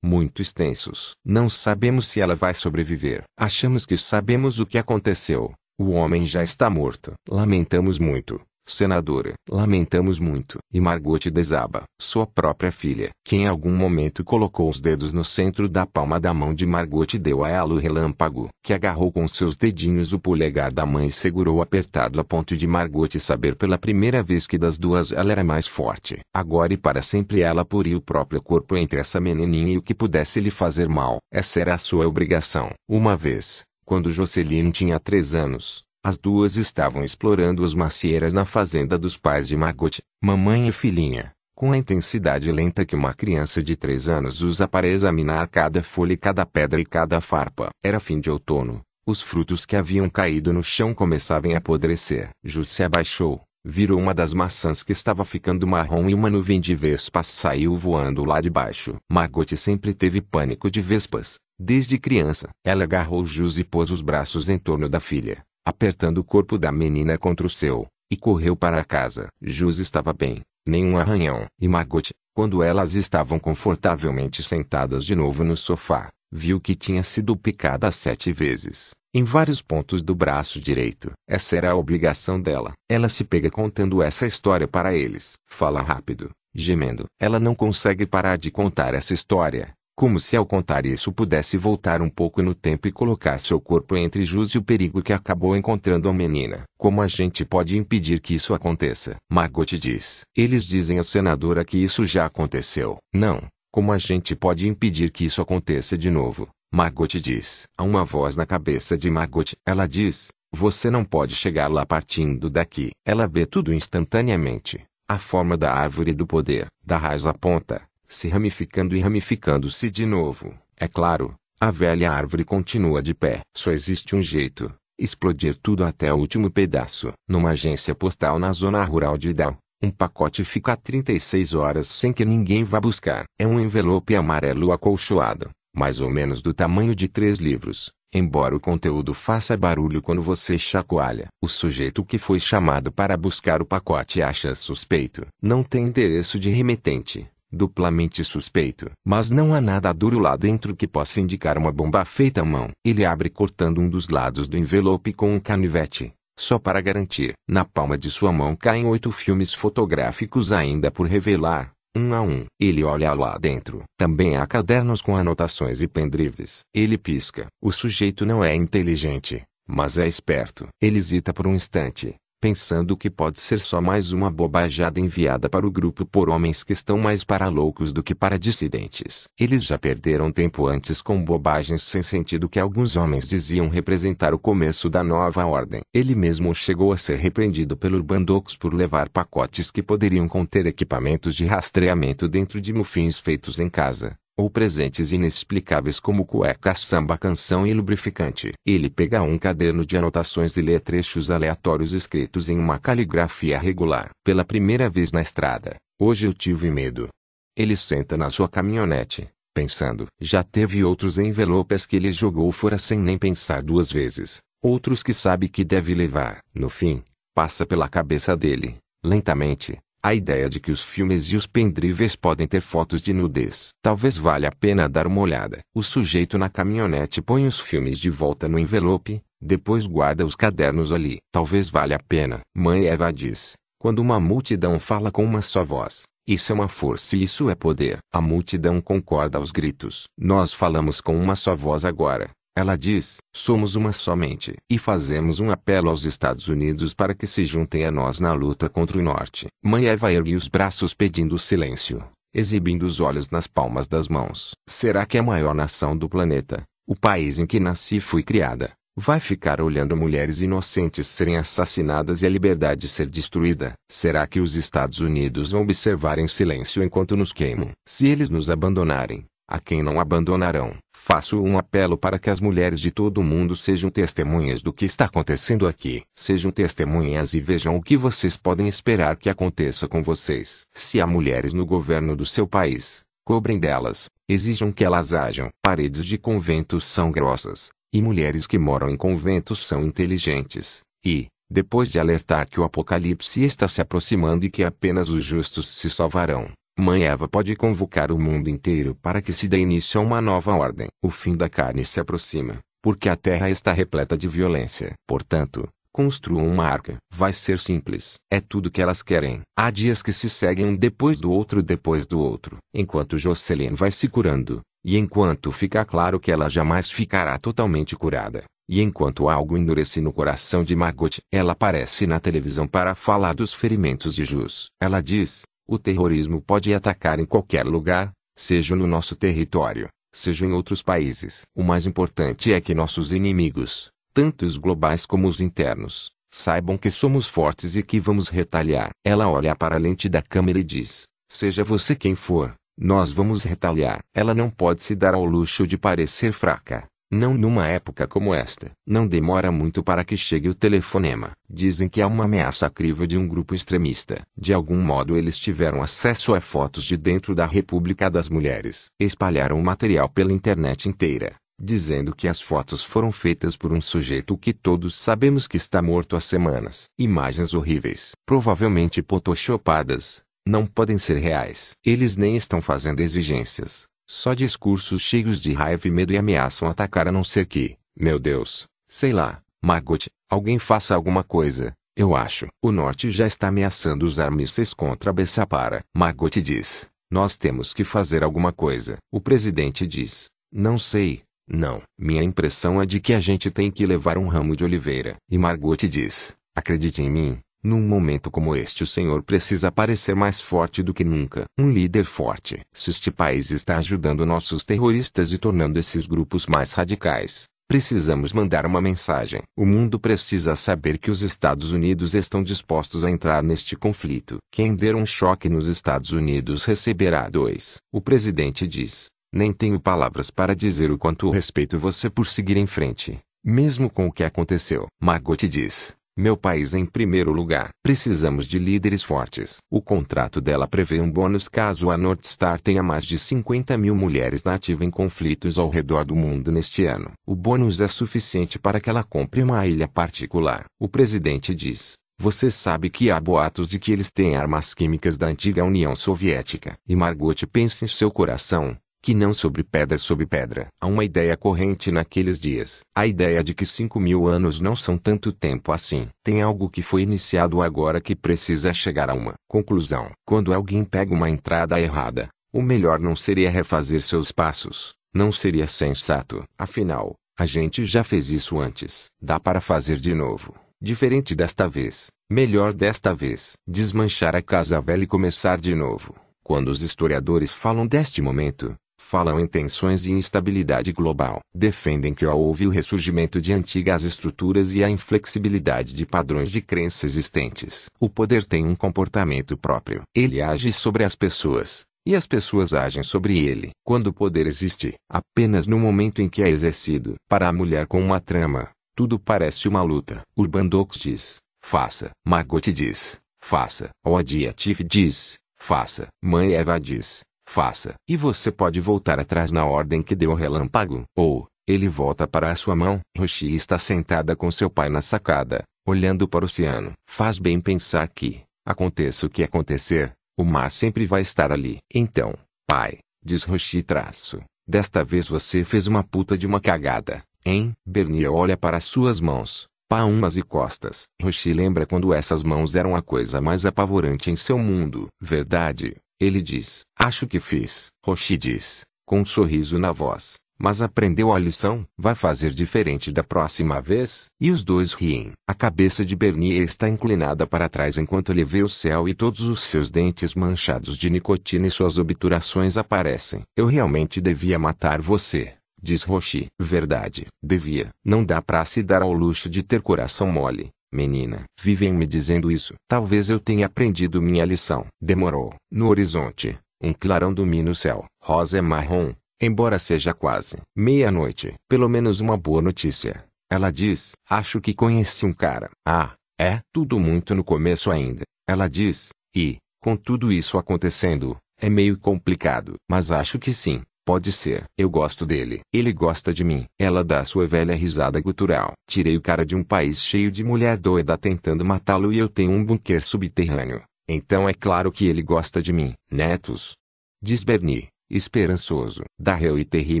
muito extensos. Não sabemos se ela vai sobreviver. Achamos que sabemos o que aconteceu. O homem já está morto. Lamentamos muito. Senadora, lamentamos muito. E Margot desaba, sua própria filha, que em algum momento colocou os dedos no centro da palma da mão de Margot e deu a ela o relâmpago, que agarrou com seus dedinhos o polegar da mãe e segurou apertado a ponto de Margot saber pela primeira vez que das duas ela era mais forte. Agora e para sempre ela poria o próprio corpo entre essa menininha e o que pudesse lhe fazer mal. Essa era a sua obrigação. Uma vez, quando Jocelyn tinha três anos, as duas estavam explorando as macieiras na fazenda dos pais de Margot, mamãe e filhinha, com a intensidade lenta que uma criança de três anos usa para examinar cada folha cada pedra e cada farpa. Era fim de outono. Os frutos que haviam caído no chão começavam a apodrecer. José abaixou, virou uma das maçãs que estava ficando marrom e uma nuvem de vespas saiu voando lá de baixo. Margot sempre teve pânico de vespas. Desde criança, ela agarrou Jus e pôs os braços em torno da filha, apertando o corpo da menina contra o seu, e correu para a casa. Jus estava bem, nenhum arranhão. E Margot, quando elas estavam confortavelmente sentadas de novo no sofá, viu que tinha sido picada sete vezes, em vários pontos do braço direito. Essa era a obrigação dela. Ela se pega contando essa história para eles. Fala rápido, gemendo. Ela não consegue parar de contar essa história. Como se ao contar isso pudesse voltar um pouco no tempo e colocar seu corpo entre Jus e o perigo que acabou encontrando a menina. Como a gente pode impedir que isso aconteça? Margot diz. Eles dizem à senadora que isso já aconteceu. Não. Como a gente pode impedir que isso aconteça de novo? Margot diz. Há uma voz na cabeça de Margot. Ela diz, você não pode chegar lá partindo daqui. Ela vê tudo instantaneamente. A forma da árvore do poder, da raiz à ponta, se ramificando e ramificando-se de novo. É claro, a velha árvore continua de pé. Só existe um jeito: explodir tudo até o último pedaço. Numa agência postal na zona rural de Idal, um pacote fica 36 horas sem que ninguém vá buscar. É um envelope amarelo acolchoado, mais ou menos do tamanho de três livros. Embora o conteúdo faça barulho quando você chacoalha, o sujeito que foi chamado para buscar o pacote acha suspeito. Não tem endereço de remetente duplamente suspeito. Mas não há nada duro lá dentro que possa indicar uma bomba feita à mão. Ele abre cortando um dos lados do envelope com um canivete. Só para garantir. Na palma de sua mão caem oito filmes fotográficos ainda por revelar, um a um. Ele olha lá dentro. Também há cadernos com anotações e pendrives. Ele pisca. O sujeito não é inteligente, mas é esperto. Ele hesita por um instante, pensando que pode ser só mais uma bobajada enviada para o grupo por homens que estão mais para loucos do que para dissidentes. Eles já perderam tempo antes com bobagens sem sentido que alguns homens diziam representar o começo da nova ordem. Ele mesmo chegou a ser repreendido pelo Bandox por levar pacotes que poderiam conter equipamentos de rastreamento dentro de mufins feitos em casa ou presentes inexplicáveis como cueca samba canção e lubrificante. Ele pega um caderno de anotações e lê trechos aleatórios escritos em uma caligrafia regular. Pela primeira vez na estrada, hoje eu tive medo. Ele senta na sua caminhonete, pensando. Já teve outros envelopes que ele jogou fora sem nem pensar duas vezes. Outros que sabe que deve levar. No fim, passa pela cabeça dele, lentamente, a ideia de que os filmes e os pendrives podem ter fotos de nudez. Talvez valha a pena dar uma olhada. O sujeito na caminhonete põe os filmes de volta no envelope, depois guarda os cadernos ali. Talvez valha a pena. Mãe Eva diz. Quando uma multidão fala com uma só voz, isso é uma força e isso é poder. A multidão concorda aos gritos. Nós falamos com uma só voz agora. Ela diz: somos uma somente. E fazemos um apelo aos Estados Unidos para que se juntem a nós na luta contra o Norte. Mãe Eva ergue os braços pedindo silêncio, exibindo os olhos nas palmas das mãos. Será que a maior nação do planeta, o país em que nasci e fui criada, vai ficar olhando mulheres inocentes serem assassinadas e a liberdade ser destruída? Será que os Estados Unidos vão observar em silêncio enquanto nos queimam? Se eles nos abandonarem, a quem não abandonarão. Faço um apelo para que as mulheres de todo o mundo sejam testemunhas do que está acontecendo aqui. Sejam testemunhas e vejam o que vocês podem esperar que aconteça com vocês. Se há mulheres no governo do seu país, cobrem delas, exijam que elas ajam. Paredes de conventos são grossas, e mulheres que moram em conventos são inteligentes. E, depois de alertar que o apocalipse está se aproximando e que apenas os justos se salvarão, Mãe Eva pode convocar o mundo inteiro para que se dê início a uma nova ordem. O fim da carne se aproxima, porque a terra está repleta de violência. Portanto, construam uma arca. Vai ser simples. É tudo que elas querem. Há dias que se seguem um depois do outro depois do outro. Enquanto Jocelyn vai se curando, e enquanto fica claro que ela jamais ficará totalmente curada, e enquanto algo endurece no coração de Margot, ela aparece na televisão para falar dos ferimentos de Jus. Ela diz, o terrorismo pode atacar em qualquer lugar, seja no nosso território, seja em outros países. O mais importante é que nossos inimigos, tanto os globais como os internos, saibam que somos fortes e que vamos retalhar. Ela olha para a lente da câmera e diz: Seja você quem for, nós vamos retalhar. Ela não pode se dar ao luxo de parecer fraca, Não numa época como esta. Não demora muito para que chegue o telefonema. Dizem que há uma ameaça crível de um grupo extremista. De algum modo eles tiveram acesso a fotos de dentro da República das Mulheres. Espalharam o material pela internet inteira dizendo que as fotos foram feitas por um sujeito que todos sabemos que está morto há semanas. Imagens horríveis, provavelmente photoshopadas, não podem ser reais. Eles nem estão fazendo exigências. Só discursos cheios de raiva e medo e ameaçam atacar a não ser que, meu Deus, sei lá, Margot, alguém faça alguma coisa. Eu acho. O Norte já está ameaçando usar mísseis contra Bessapara. Margot diz. Nós temos que fazer alguma coisa. O presidente diz. Não sei. Não. Minha impressão é de que a gente tem que levar um ramo de oliveira. E Margot diz. Acredite em mim, num momento como este o Senhor precisa parecer mais forte do que nunca. Um líder forte. Se este país está ajudando nossos terroristas e tornando esses grupos mais radicais, precisamos mandar uma mensagem. O mundo precisa saber que os Estados Unidos estão dispostos a entrar neste conflito. Quem der um choque nos Estados Unidos receberá dois. O presidente diz. Nem tenho palavras para dizer o quanto respeito você por seguir em frente, mesmo com o que aconteceu. Margot diz. Meu país em primeiro lugar. Precisamos de líderes fortes. O contrato dela prevê um bônus caso a North Star tenha mais de 50 mil mulheres na ativa em conflitos ao redor do mundo neste ano. O bônus é suficiente para que ela compre uma ilha particular. O presidente diz. Você sabe que há boatos de que eles têm armas químicas da antiga União Soviética. E Margot pensa em seu coração que não sobre pedra sobre pedra. Há uma ideia corrente naqueles dias. A ideia de que cinco mil anos não são tanto tempo assim. Tem algo que foi iniciado agora que precisa chegar a uma conclusão. Quando alguém pega uma entrada errada, o melhor não seria refazer seus passos. Não seria sensato. Afinal, a gente já fez isso antes. Dá para fazer de novo. Diferente desta vez. Melhor desta vez. Desmanchar a casa velha e começar de novo. Quando os historiadores falam deste momento, falam em tensões e instabilidade global. Defendem que houve o ressurgimento de antigas estruturas e a inflexibilidade de padrões de crença existentes. O poder tem um comportamento próprio. Ele age sobre as pessoas, e as pessoas agem sobre ele. Quando o poder existe, apenas no momento em que é exercido. Para a mulher com uma trama, tudo parece uma luta. Urban Dox diz, faça. Margot diz, faça. Odia Tiff diz, faça. Mãe Eva diz, faça. E você pode voltar atrás na ordem que deu o relâmpago. Ou, ele volta para a sua mão. Roshi está sentada com seu pai na sacada, olhando para o oceano. Faz bem pensar que, aconteça o que acontecer, o mar sempre vai estar ali. Então, pai, diz Roshi traço. Desta vez você fez uma puta de uma cagada, hein? Bernie olha para suas mãos, palmas e costas. Roshi lembra quando essas mãos eram a coisa mais apavorante em seu mundo. Verdade, ele diz. Acho que fiz. Roshi diz, com um sorriso na voz. Mas aprendeu a lição? Vai fazer diferente da próxima vez? E os dois riem. A cabeça de Bernie está inclinada para trás enquanto ele vê o céu e todos os seus dentes manchados de nicotina e suas obturações aparecem. Eu realmente devia matar você, diz Roshi. Verdade. Devia. Não dá para se dar ao luxo de ter coração mole. Menina, vivem me dizendo isso. Talvez eu tenha aprendido minha lição. Demorou. No horizonte, um clarão domina o céu. Rosa é marrom, embora seja quase meia-noite. Pelo menos uma boa notícia. Ela diz, acho que conheci um cara. Ah, é? Tudo muito no começo ainda. Ela diz, e, com tudo isso acontecendo, é meio complicado. Mas acho que sim. Pode ser. Eu gosto dele. Ele gosta de mim. Ela dá sua velha risada gutural. Tirei o cara de um país cheio de mulher doida tentando matá-lo e eu tenho um bunker subterrâneo. Então é claro que ele gosta de mim. Netos. Diz Bernie, esperançoso. Darrell e Terry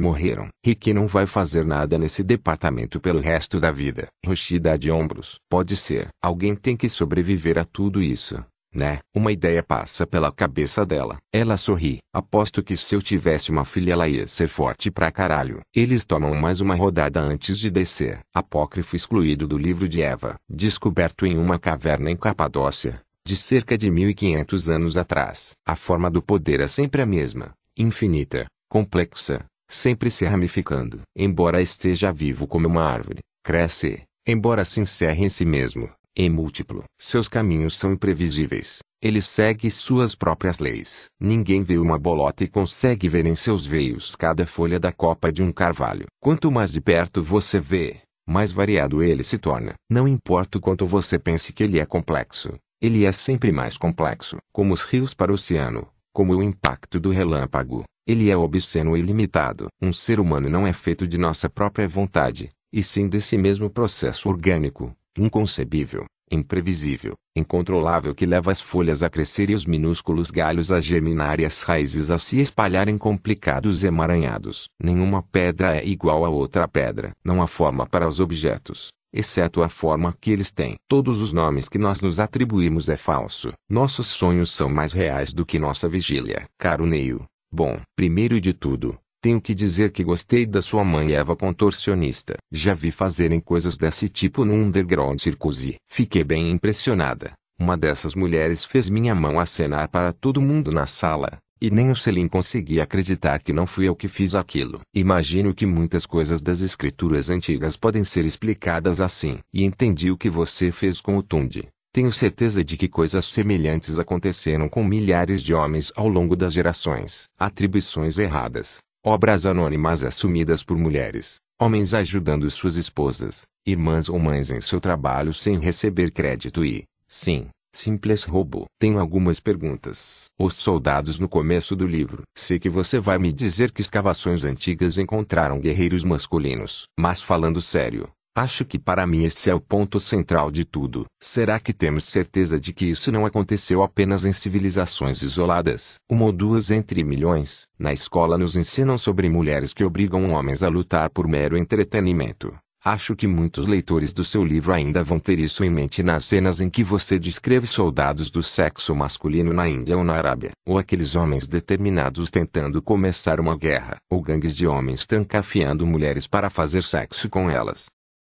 morreram. Rick não vai fazer nada nesse departamento pelo resto da vida. Roshi dá de ombros. Pode ser. Alguém tem que sobreviver a tudo isso né? Uma ideia passa pela cabeça dela. Ela sorri. Aposto que se eu tivesse uma filha ela ia ser forte pra caralho. Eles tomam mais uma rodada antes de descer. Apócrifo excluído do livro de Eva. Descoberto em uma caverna em Capadócia. De cerca de 1500 anos atrás. A forma do poder é sempre a mesma. Infinita. Complexa. Sempre se ramificando. Embora esteja vivo como uma árvore. Cresce. Embora se encerre em si mesmo é múltiplo. Seus caminhos são imprevisíveis. Ele segue suas próprias leis. Ninguém vê uma bolota e consegue ver em seus veios cada folha da copa de um carvalho. Quanto mais de perto você vê, mais variado ele se torna. Não importa o quanto você pense que ele é complexo, ele é sempre mais complexo. Como os rios para o oceano, como o impacto do relâmpago, ele é obsceno e ilimitado. Um ser humano não é feito de nossa própria vontade, e sim desse mesmo processo orgânico, inconcebível, imprevisível, incontrolável que leva as folhas a crescer e os minúsculos galhos a germinar e as raízes a se espalharem complicados e emaranhados. Nenhuma pedra é igual a outra pedra. Não há forma para os objetos, exceto a forma que eles têm. Todos os nomes que nós nos atribuímos é falso. Nossos sonhos são mais reais do que nossa vigília. Caro Neil, bom, primeiro de tudo, tenho que dizer que gostei da sua mãe Eva contorcionista. Já vi fazerem coisas desse tipo no Underground Circus e fiquei bem impressionada. Uma dessas mulheres fez minha mão acenar para todo mundo na sala, e nem o Selim conseguia acreditar que não fui eu que fiz aquilo. Imagino que muitas coisas das escrituras antigas podem ser explicadas assim. E entendi o que você fez com o Tundi. Tenho certeza de que coisas semelhantes aconteceram com milhares de homens ao longo das gerações. Atribuições erradas Obras anônimas assumidas por mulheres, homens ajudando suas esposas, irmãs ou mães em seu trabalho sem receber crédito e, sim, simples roubo. Tenho algumas perguntas. Os soldados no começo do livro. Sei que você vai me dizer que escavações antigas encontraram guerreiros masculinos. Mas falando sério, Acho que para mim esse é o ponto central de tudo. Será que temos certeza de que isso não aconteceu apenas em civilizações isoladas? Uma ou duas entre milhões. Na escola nos ensinam sobre mulheres que obrigam homens a lutar por mero entretenimento. Acho que muitos leitores do seu livro ainda vão ter isso em mente nas cenas em que você descreve soldados do sexo masculino na Índia ou na Arábia, ou aqueles homens determinados tentando começar uma guerra, ou gangues de homens trancafiando mulheres para fazer sexo com elas.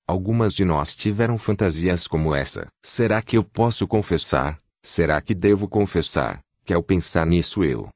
Algumas de nós tiveram fantasias como essa. Será que eu posso confessar? Será que devo confessar? Que ao pensar nisso eu.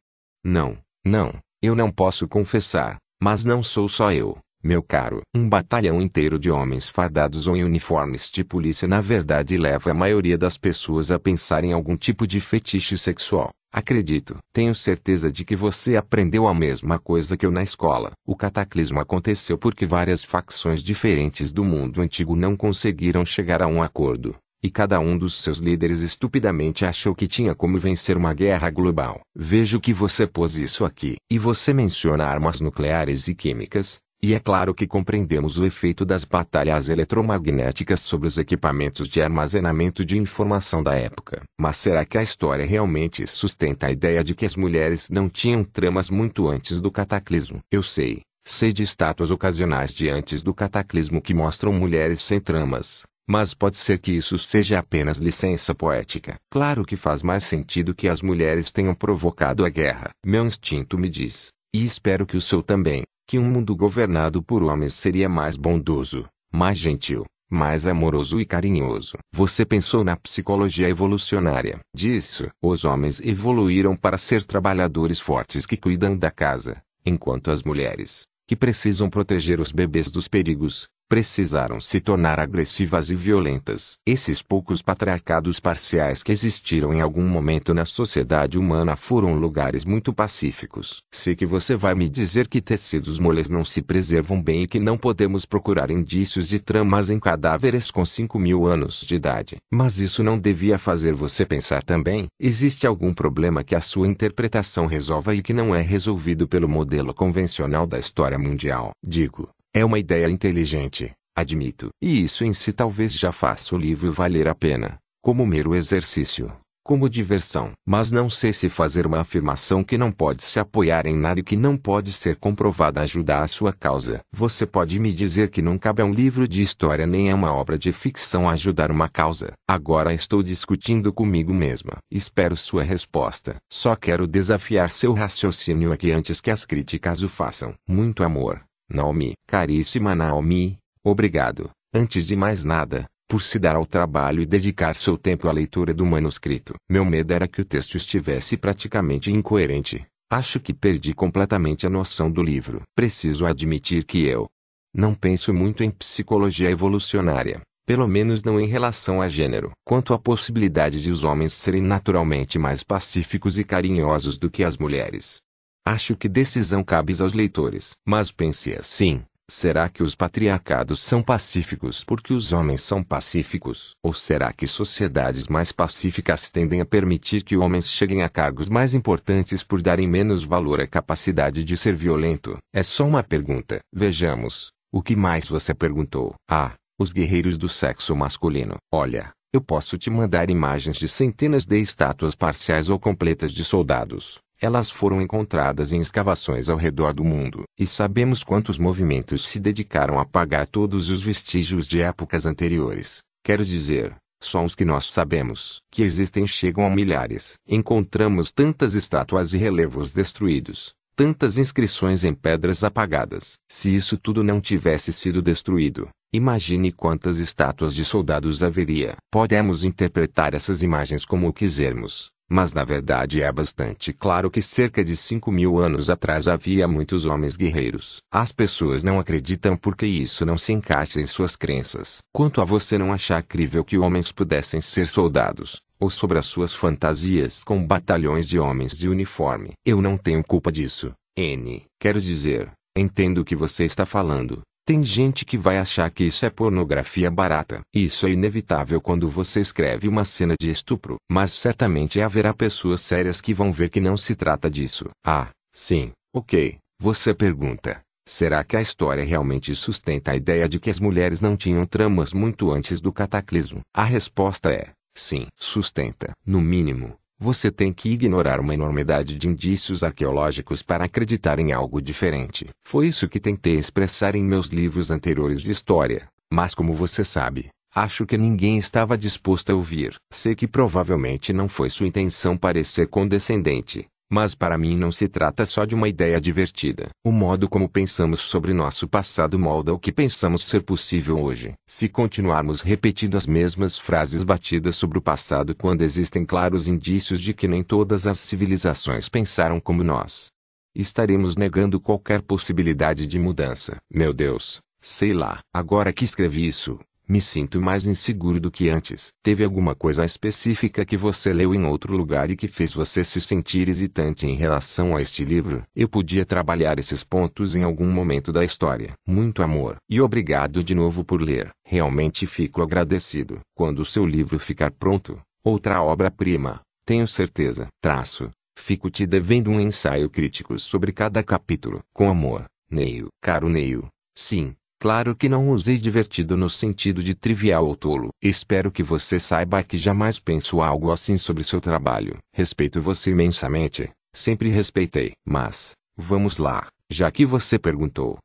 Não, não, eu não posso confessar, mas não sou só eu, meu caro. Um batalhão inteiro de homens fardados ou em uniformes de polícia na verdade leva a maioria das pessoas a pensar em algum tipo de fetiche sexual. Acredito. Tenho certeza de que você aprendeu a mesma coisa que eu na escola. O cataclismo aconteceu porque várias facções diferentes do mundo antigo não conseguiram chegar a um acordo. E cada um dos seus líderes estupidamente achou que tinha como vencer uma guerra global. Vejo que você pôs isso aqui. E você menciona armas nucleares e químicas, e é claro que compreendemos o efeito das batalhas eletromagnéticas sobre os equipamentos de armazenamento de informação da época. Mas será que a história realmente sustenta a ideia de que as mulheres não tinham tramas muito antes do cataclismo? Eu sei, sei de estátuas ocasionais de antes do cataclismo que mostram mulheres sem tramas. Mas pode ser que isso seja apenas licença poética. Claro que faz mais sentido que as mulheres tenham provocado a guerra. Meu instinto me diz, e espero que o seu também, que um mundo governado por homens seria mais bondoso, mais gentil, mais amoroso e carinhoso. Você pensou na psicologia evolucionária. Disso, os homens evoluíram para ser trabalhadores fortes que cuidam da casa, enquanto as mulheres, que precisam proteger os bebês dos perigos, precisaram se tornar agressivas e violentas. Esses poucos patriarcados parciais que existiram em algum momento na sociedade humana foram lugares muito pacíficos. Sei que você vai me dizer que tecidos moles não se preservam bem e que não podemos procurar indícios de tramas em cadáveres com 5 mil anos de idade. Mas isso não devia fazer você pensar também? Existe algum problema que a sua interpretação resolva e que não é resolvido pelo modelo convencional da história mundial? Digo, é uma ideia inteligente, admito. E isso em si talvez já faça o livro valer a pena, como mero exercício, como diversão. Mas não sei se fazer uma afirmação que não pode se apoiar em nada e que não pode ser comprovada ajudar a sua causa. Você pode me dizer que não cabe a um livro de história nem a uma obra de ficção ajudar uma causa. Agora estou discutindo comigo mesma. Espero sua resposta. Só quero desafiar seu raciocínio aqui antes que as críticas o façam. Muito amor. Naomi, caríssima Naomi, obrigado, antes de mais nada, por se dar ao trabalho e dedicar seu tempo à leitura do manuscrito. Meu medo era que o texto estivesse praticamente incoerente. Acho que perdi completamente a noção do livro. Preciso admitir que eu não penso muito em psicologia evolucionária. pelo menos não em relação a gênero. Quanto à possibilidade de os homens serem naturalmente mais pacíficos e carinhosos do que as mulheres. Acho que decisão cabe aos leitores. Mas pense assim, Será que os patriarcados são pacíficos porque os homens são pacíficos? Ou será que sociedades mais pacíficas tendem a permitir que homens cheguem a cargos mais importantes por darem menos valor à capacidade de ser violento? É só uma pergunta. Vejamos. O que mais você perguntou? Ah, os guerreiros do sexo masculino. Olha, eu posso te mandar imagens de centenas de estátuas parciais ou completas de soldados. Elas foram encontradas em escavações ao redor do mundo, e sabemos quantos movimentos se dedicaram a apagar todos os vestígios de épocas anteriores. Quero dizer, só os que nós sabemos que existem chegam a milhares. Encontramos tantas estátuas e relevos destruídos, tantas inscrições em pedras apagadas. Se isso tudo não tivesse sido destruído, imagine quantas estátuas de soldados haveria. Podemos interpretar essas imagens como quisermos, mas na verdade é bastante claro que cerca de 5 mil anos atrás havia muitos homens guerreiros. As pessoas não acreditam porque isso não se encaixa em suas crenças. Quanto a você não achar crível que homens pudessem ser soldados, ou sobre as suas fantasias com batalhões de homens de uniforme. Eu não tenho culpa disso, N. Quero dizer, entendo o que você está falando, tem gente que vai achar que isso é pornografia barata. Isso é inevitável quando você escreve uma cena de estupro. Mas certamente haverá pessoas sérias que vão ver que não se trata disso. Ah, sim, ok. Você pergunta. Será que a história realmente sustenta a ideia de que as mulheres não tinham tramas muito antes do cataclismo? A resposta é: sim, sustenta. No mínimo, você tem que ignorar uma enormidade de indícios arqueológicos para acreditar em algo diferente. Foi isso que tentei expressar em meus livros anteriores de história, mas como você sabe, acho que ninguém estava disposto a ouvir. Sei que provavelmente não foi sua intenção parecer condescendente, mas para mim não se trata só de uma ideia divertida. O modo como pensamos sobre nosso passado molda o que pensamos ser possível hoje. Se continuarmos repetindo as mesmas frases batidas sobre o passado quando existem claros indícios de que nem todas as civilizações pensaram como nós, estaremos negando qualquer possibilidade de mudança. Meu Deus, sei lá. Agora que escrevi isso, me sinto mais inseguro do que antes. Teve alguma coisa específica que você leu em outro lugar e que fez você se sentir hesitante em relação a este livro? Eu podia trabalhar esses pontos em algum momento da história. Muito amor. E obrigado de novo por ler. Realmente fico agradecido. Quando o seu livro ficar pronto, outra obra-prima, tenho certeza. Traço. Fico te devendo um ensaio crítico sobre cada capítulo. Com amor, Neil. Caro Neil. Sim, Claro que não usei divertido no sentido de trivial ou tolo. Espero que você saiba que jamais penso algo assim sobre seu trabalho. Respeito você imensamente, sempre respeitei. Mas, vamos lá, já que você perguntou.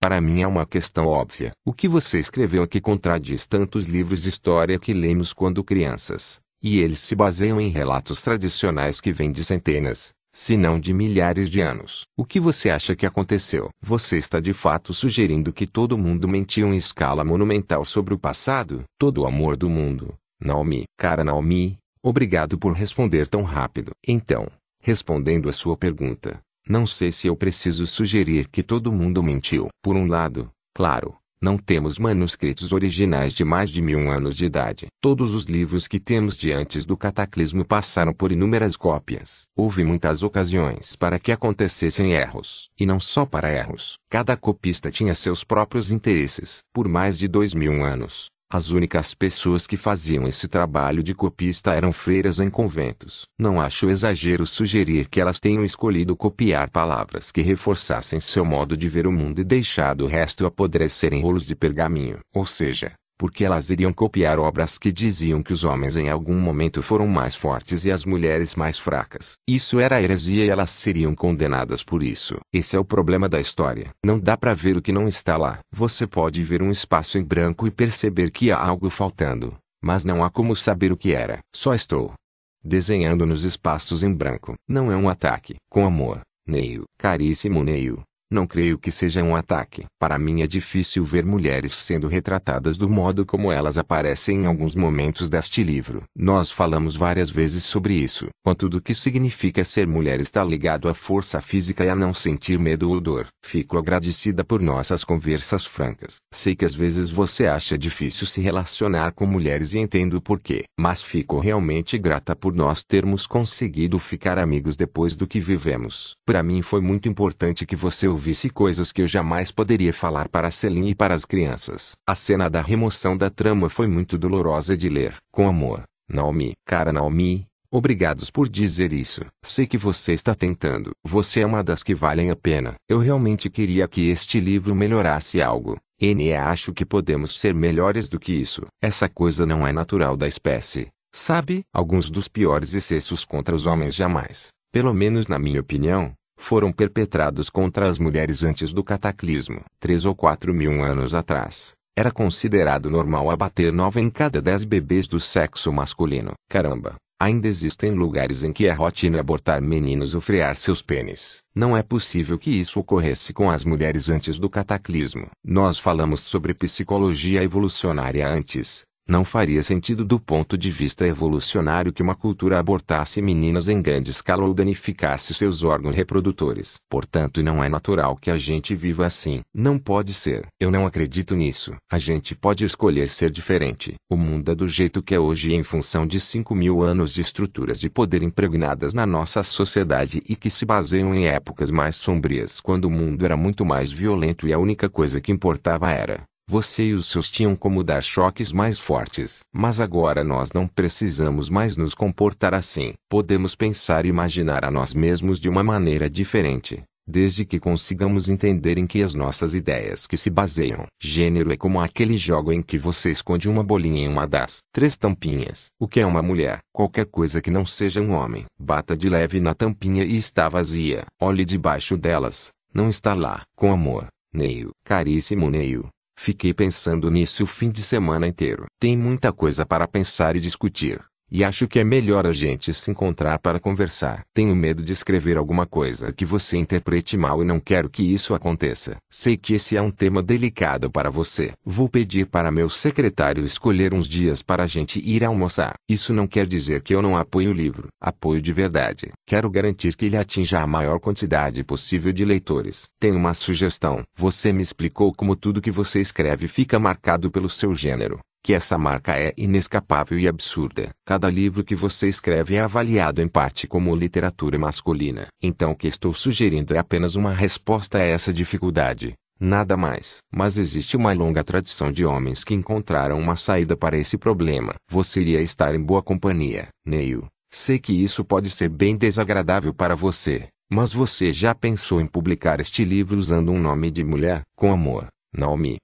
Para mim é uma questão óbvia. O que você escreveu aqui contradiz tantos livros de história que lemos quando crianças, e eles se baseiam em relatos tradicionais que vêm de centenas, se não de milhares de anos. O que você acha que aconteceu? Você está de fato sugerindo que todo mundo mentiu em escala monumental sobre o passado? Todo o amor do mundo. Naomi, cara Naomi, obrigado por responder tão rápido. Então, respondendo a sua pergunta, não sei se eu preciso sugerir que todo mundo mentiu. Por um lado, claro, não temos manuscritos originais de mais de mil anos de idade. Todos os livros que temos de antes do cataclismo passaram por inúmeras cópias. Houve muitas ocasiões para que acontecessem erros. E não só para erros. Cada copista tinha seus próprios interesses. Por mais de dois mil anos, as únicas pessoas que faziam esse trabalho de copista eram freiras em conventos. Não acho exagero sugerir que elas tenham escolhido copiar palavras que reforçassem seu modo de ver o mundo e deixado o resto apodrecer em rolos de pergaminho. Ou seja, porque elas iriam copiar obras que diziam que os homens em algum momento foram mais fortes e as mulheres mais fracas. Isso era heresia e elas seriam condenadas por isso. Esse é o problema da história. Não dá para ver o que não está lá. Você pode ver um espaço em branco e perceber que há algo faltando, mas não há como saber o que era. Só estou desenhando nos espaços em branco. Não é um ataque. Com amor, Neil. Caríssimo Neil. Não creio que seja um ataque. Para mim é difícil ver mulheres sendo retratadas do modo como elas aparecem em alguns momentos deste livro. Nós falamos várias vezes sobre isso. Quanto do que significa ser mulher está ligado à força física e a não sentir medo ou dor. Fico agradecida por nossas conversas francas. Sei que às vezes você acha difícil se relacionar com mulheres e entendo por quê. Mas fico realmente grata por nós termos conseguido ficar amigos depois do que vivemos. Para mim foi muito importante que você ouvisse coisas que eu jamais poderia falar para Celine e para as crianças. A cena da remoção da trama foi muito dolorosa de ler. Com amor, Naomi. Cara Naomi, Obrigados por dizer isso. Sei que você está tentando. Você é uma das que valem a pena. Eu realmente queria que este livro melhorasse algo. N. Acho que podemos ser melhores do que isso. Essa coisa não é natural da espécie. Sabe? Alguns dos piores excessos contra os homens jamais, pelo menos na minha opinião, foram perpetrados contra as mulheres antes do cataclismo. Três ou quatro mil anos atrás, era considerado normal abater nove em cada dez bebês do sexo masculino. Caramba! Ainda existem lugares em que é rotina abortar meninos ou frear seus pênis. Não é possível que isso ocorresse com as mulheres antes do cataclismo. Nós falamos sobre psicologia evolucionária antes, não faria sentido do ponto de vista evolucionário que uma cultura abortasse meninas em grande escala ou danificasse seus órgãos reprodutores. Portanto, não é natural que a gente viva assim. Não pode ser. Eu não acredito nisso. A gente pode escolher ser diferente. O mundo é do jeito que é hoje em função de 5 mil anos de estruturas de poder impregnadas na nossa sociedade e que se baseiam em épocas mais sombrias quando o mundo era muito mais violento e a única coisa que importava era você e os seus tinham como dar choques mais fortes. Mas agora nós não precisamos mais nos comportar assim. Podemos pensar e imaginar a nós mesmos de uma maneira diferente. Desde que consigamos entender em que as nossas ideias que se baseiam. Gênero é como aquele jogo em que você esconde uma bolinha em uma das três tampinhas. O que é uma mulher? Qualquer coisa que não seja um homem. Bata de leve na tampinha e está vazia. Olhe debaixo delas. Não está lá. Com amor. Neio. Caríssimo Neio. Fiquei pensando nisso o fim de semana inteiro. Tem muita coisa para pensar e discutir. E acho que é melhor a gente se encontrar para conversar. Tenho medo de escrever alguma coisa que você interprete mal e não quero que isso aconteça. Sei que esse é um tema delicado para você. Vou pedir para meu secretário escolher uns dias para a gente ir almoçar. Isso não quer dizer que eu não apoio o livro. Apoio de verdade. Quero garantir que ele atinja a maior quantidade possível de leitores. Tenho uma sugestão. Você me explicou como tudo que você escreve fica marcado pelo seu gênero que essa marca é inescapável e absurda. Cada livro que você escreve é avaliado em parte como literatura masculina. Então o que estou sugerindo é apenas uma resposta a essa dificuldade. Nada mais. Mas existe uma longa tradição de homens que encontraram uma saída para esse problema. Você iria estar em boa companhia, Neil. Sei que isso pode ser bem desagradável para você, mas você já pensou em publicar este livro usando um nome de mulher, com amor, Naomi?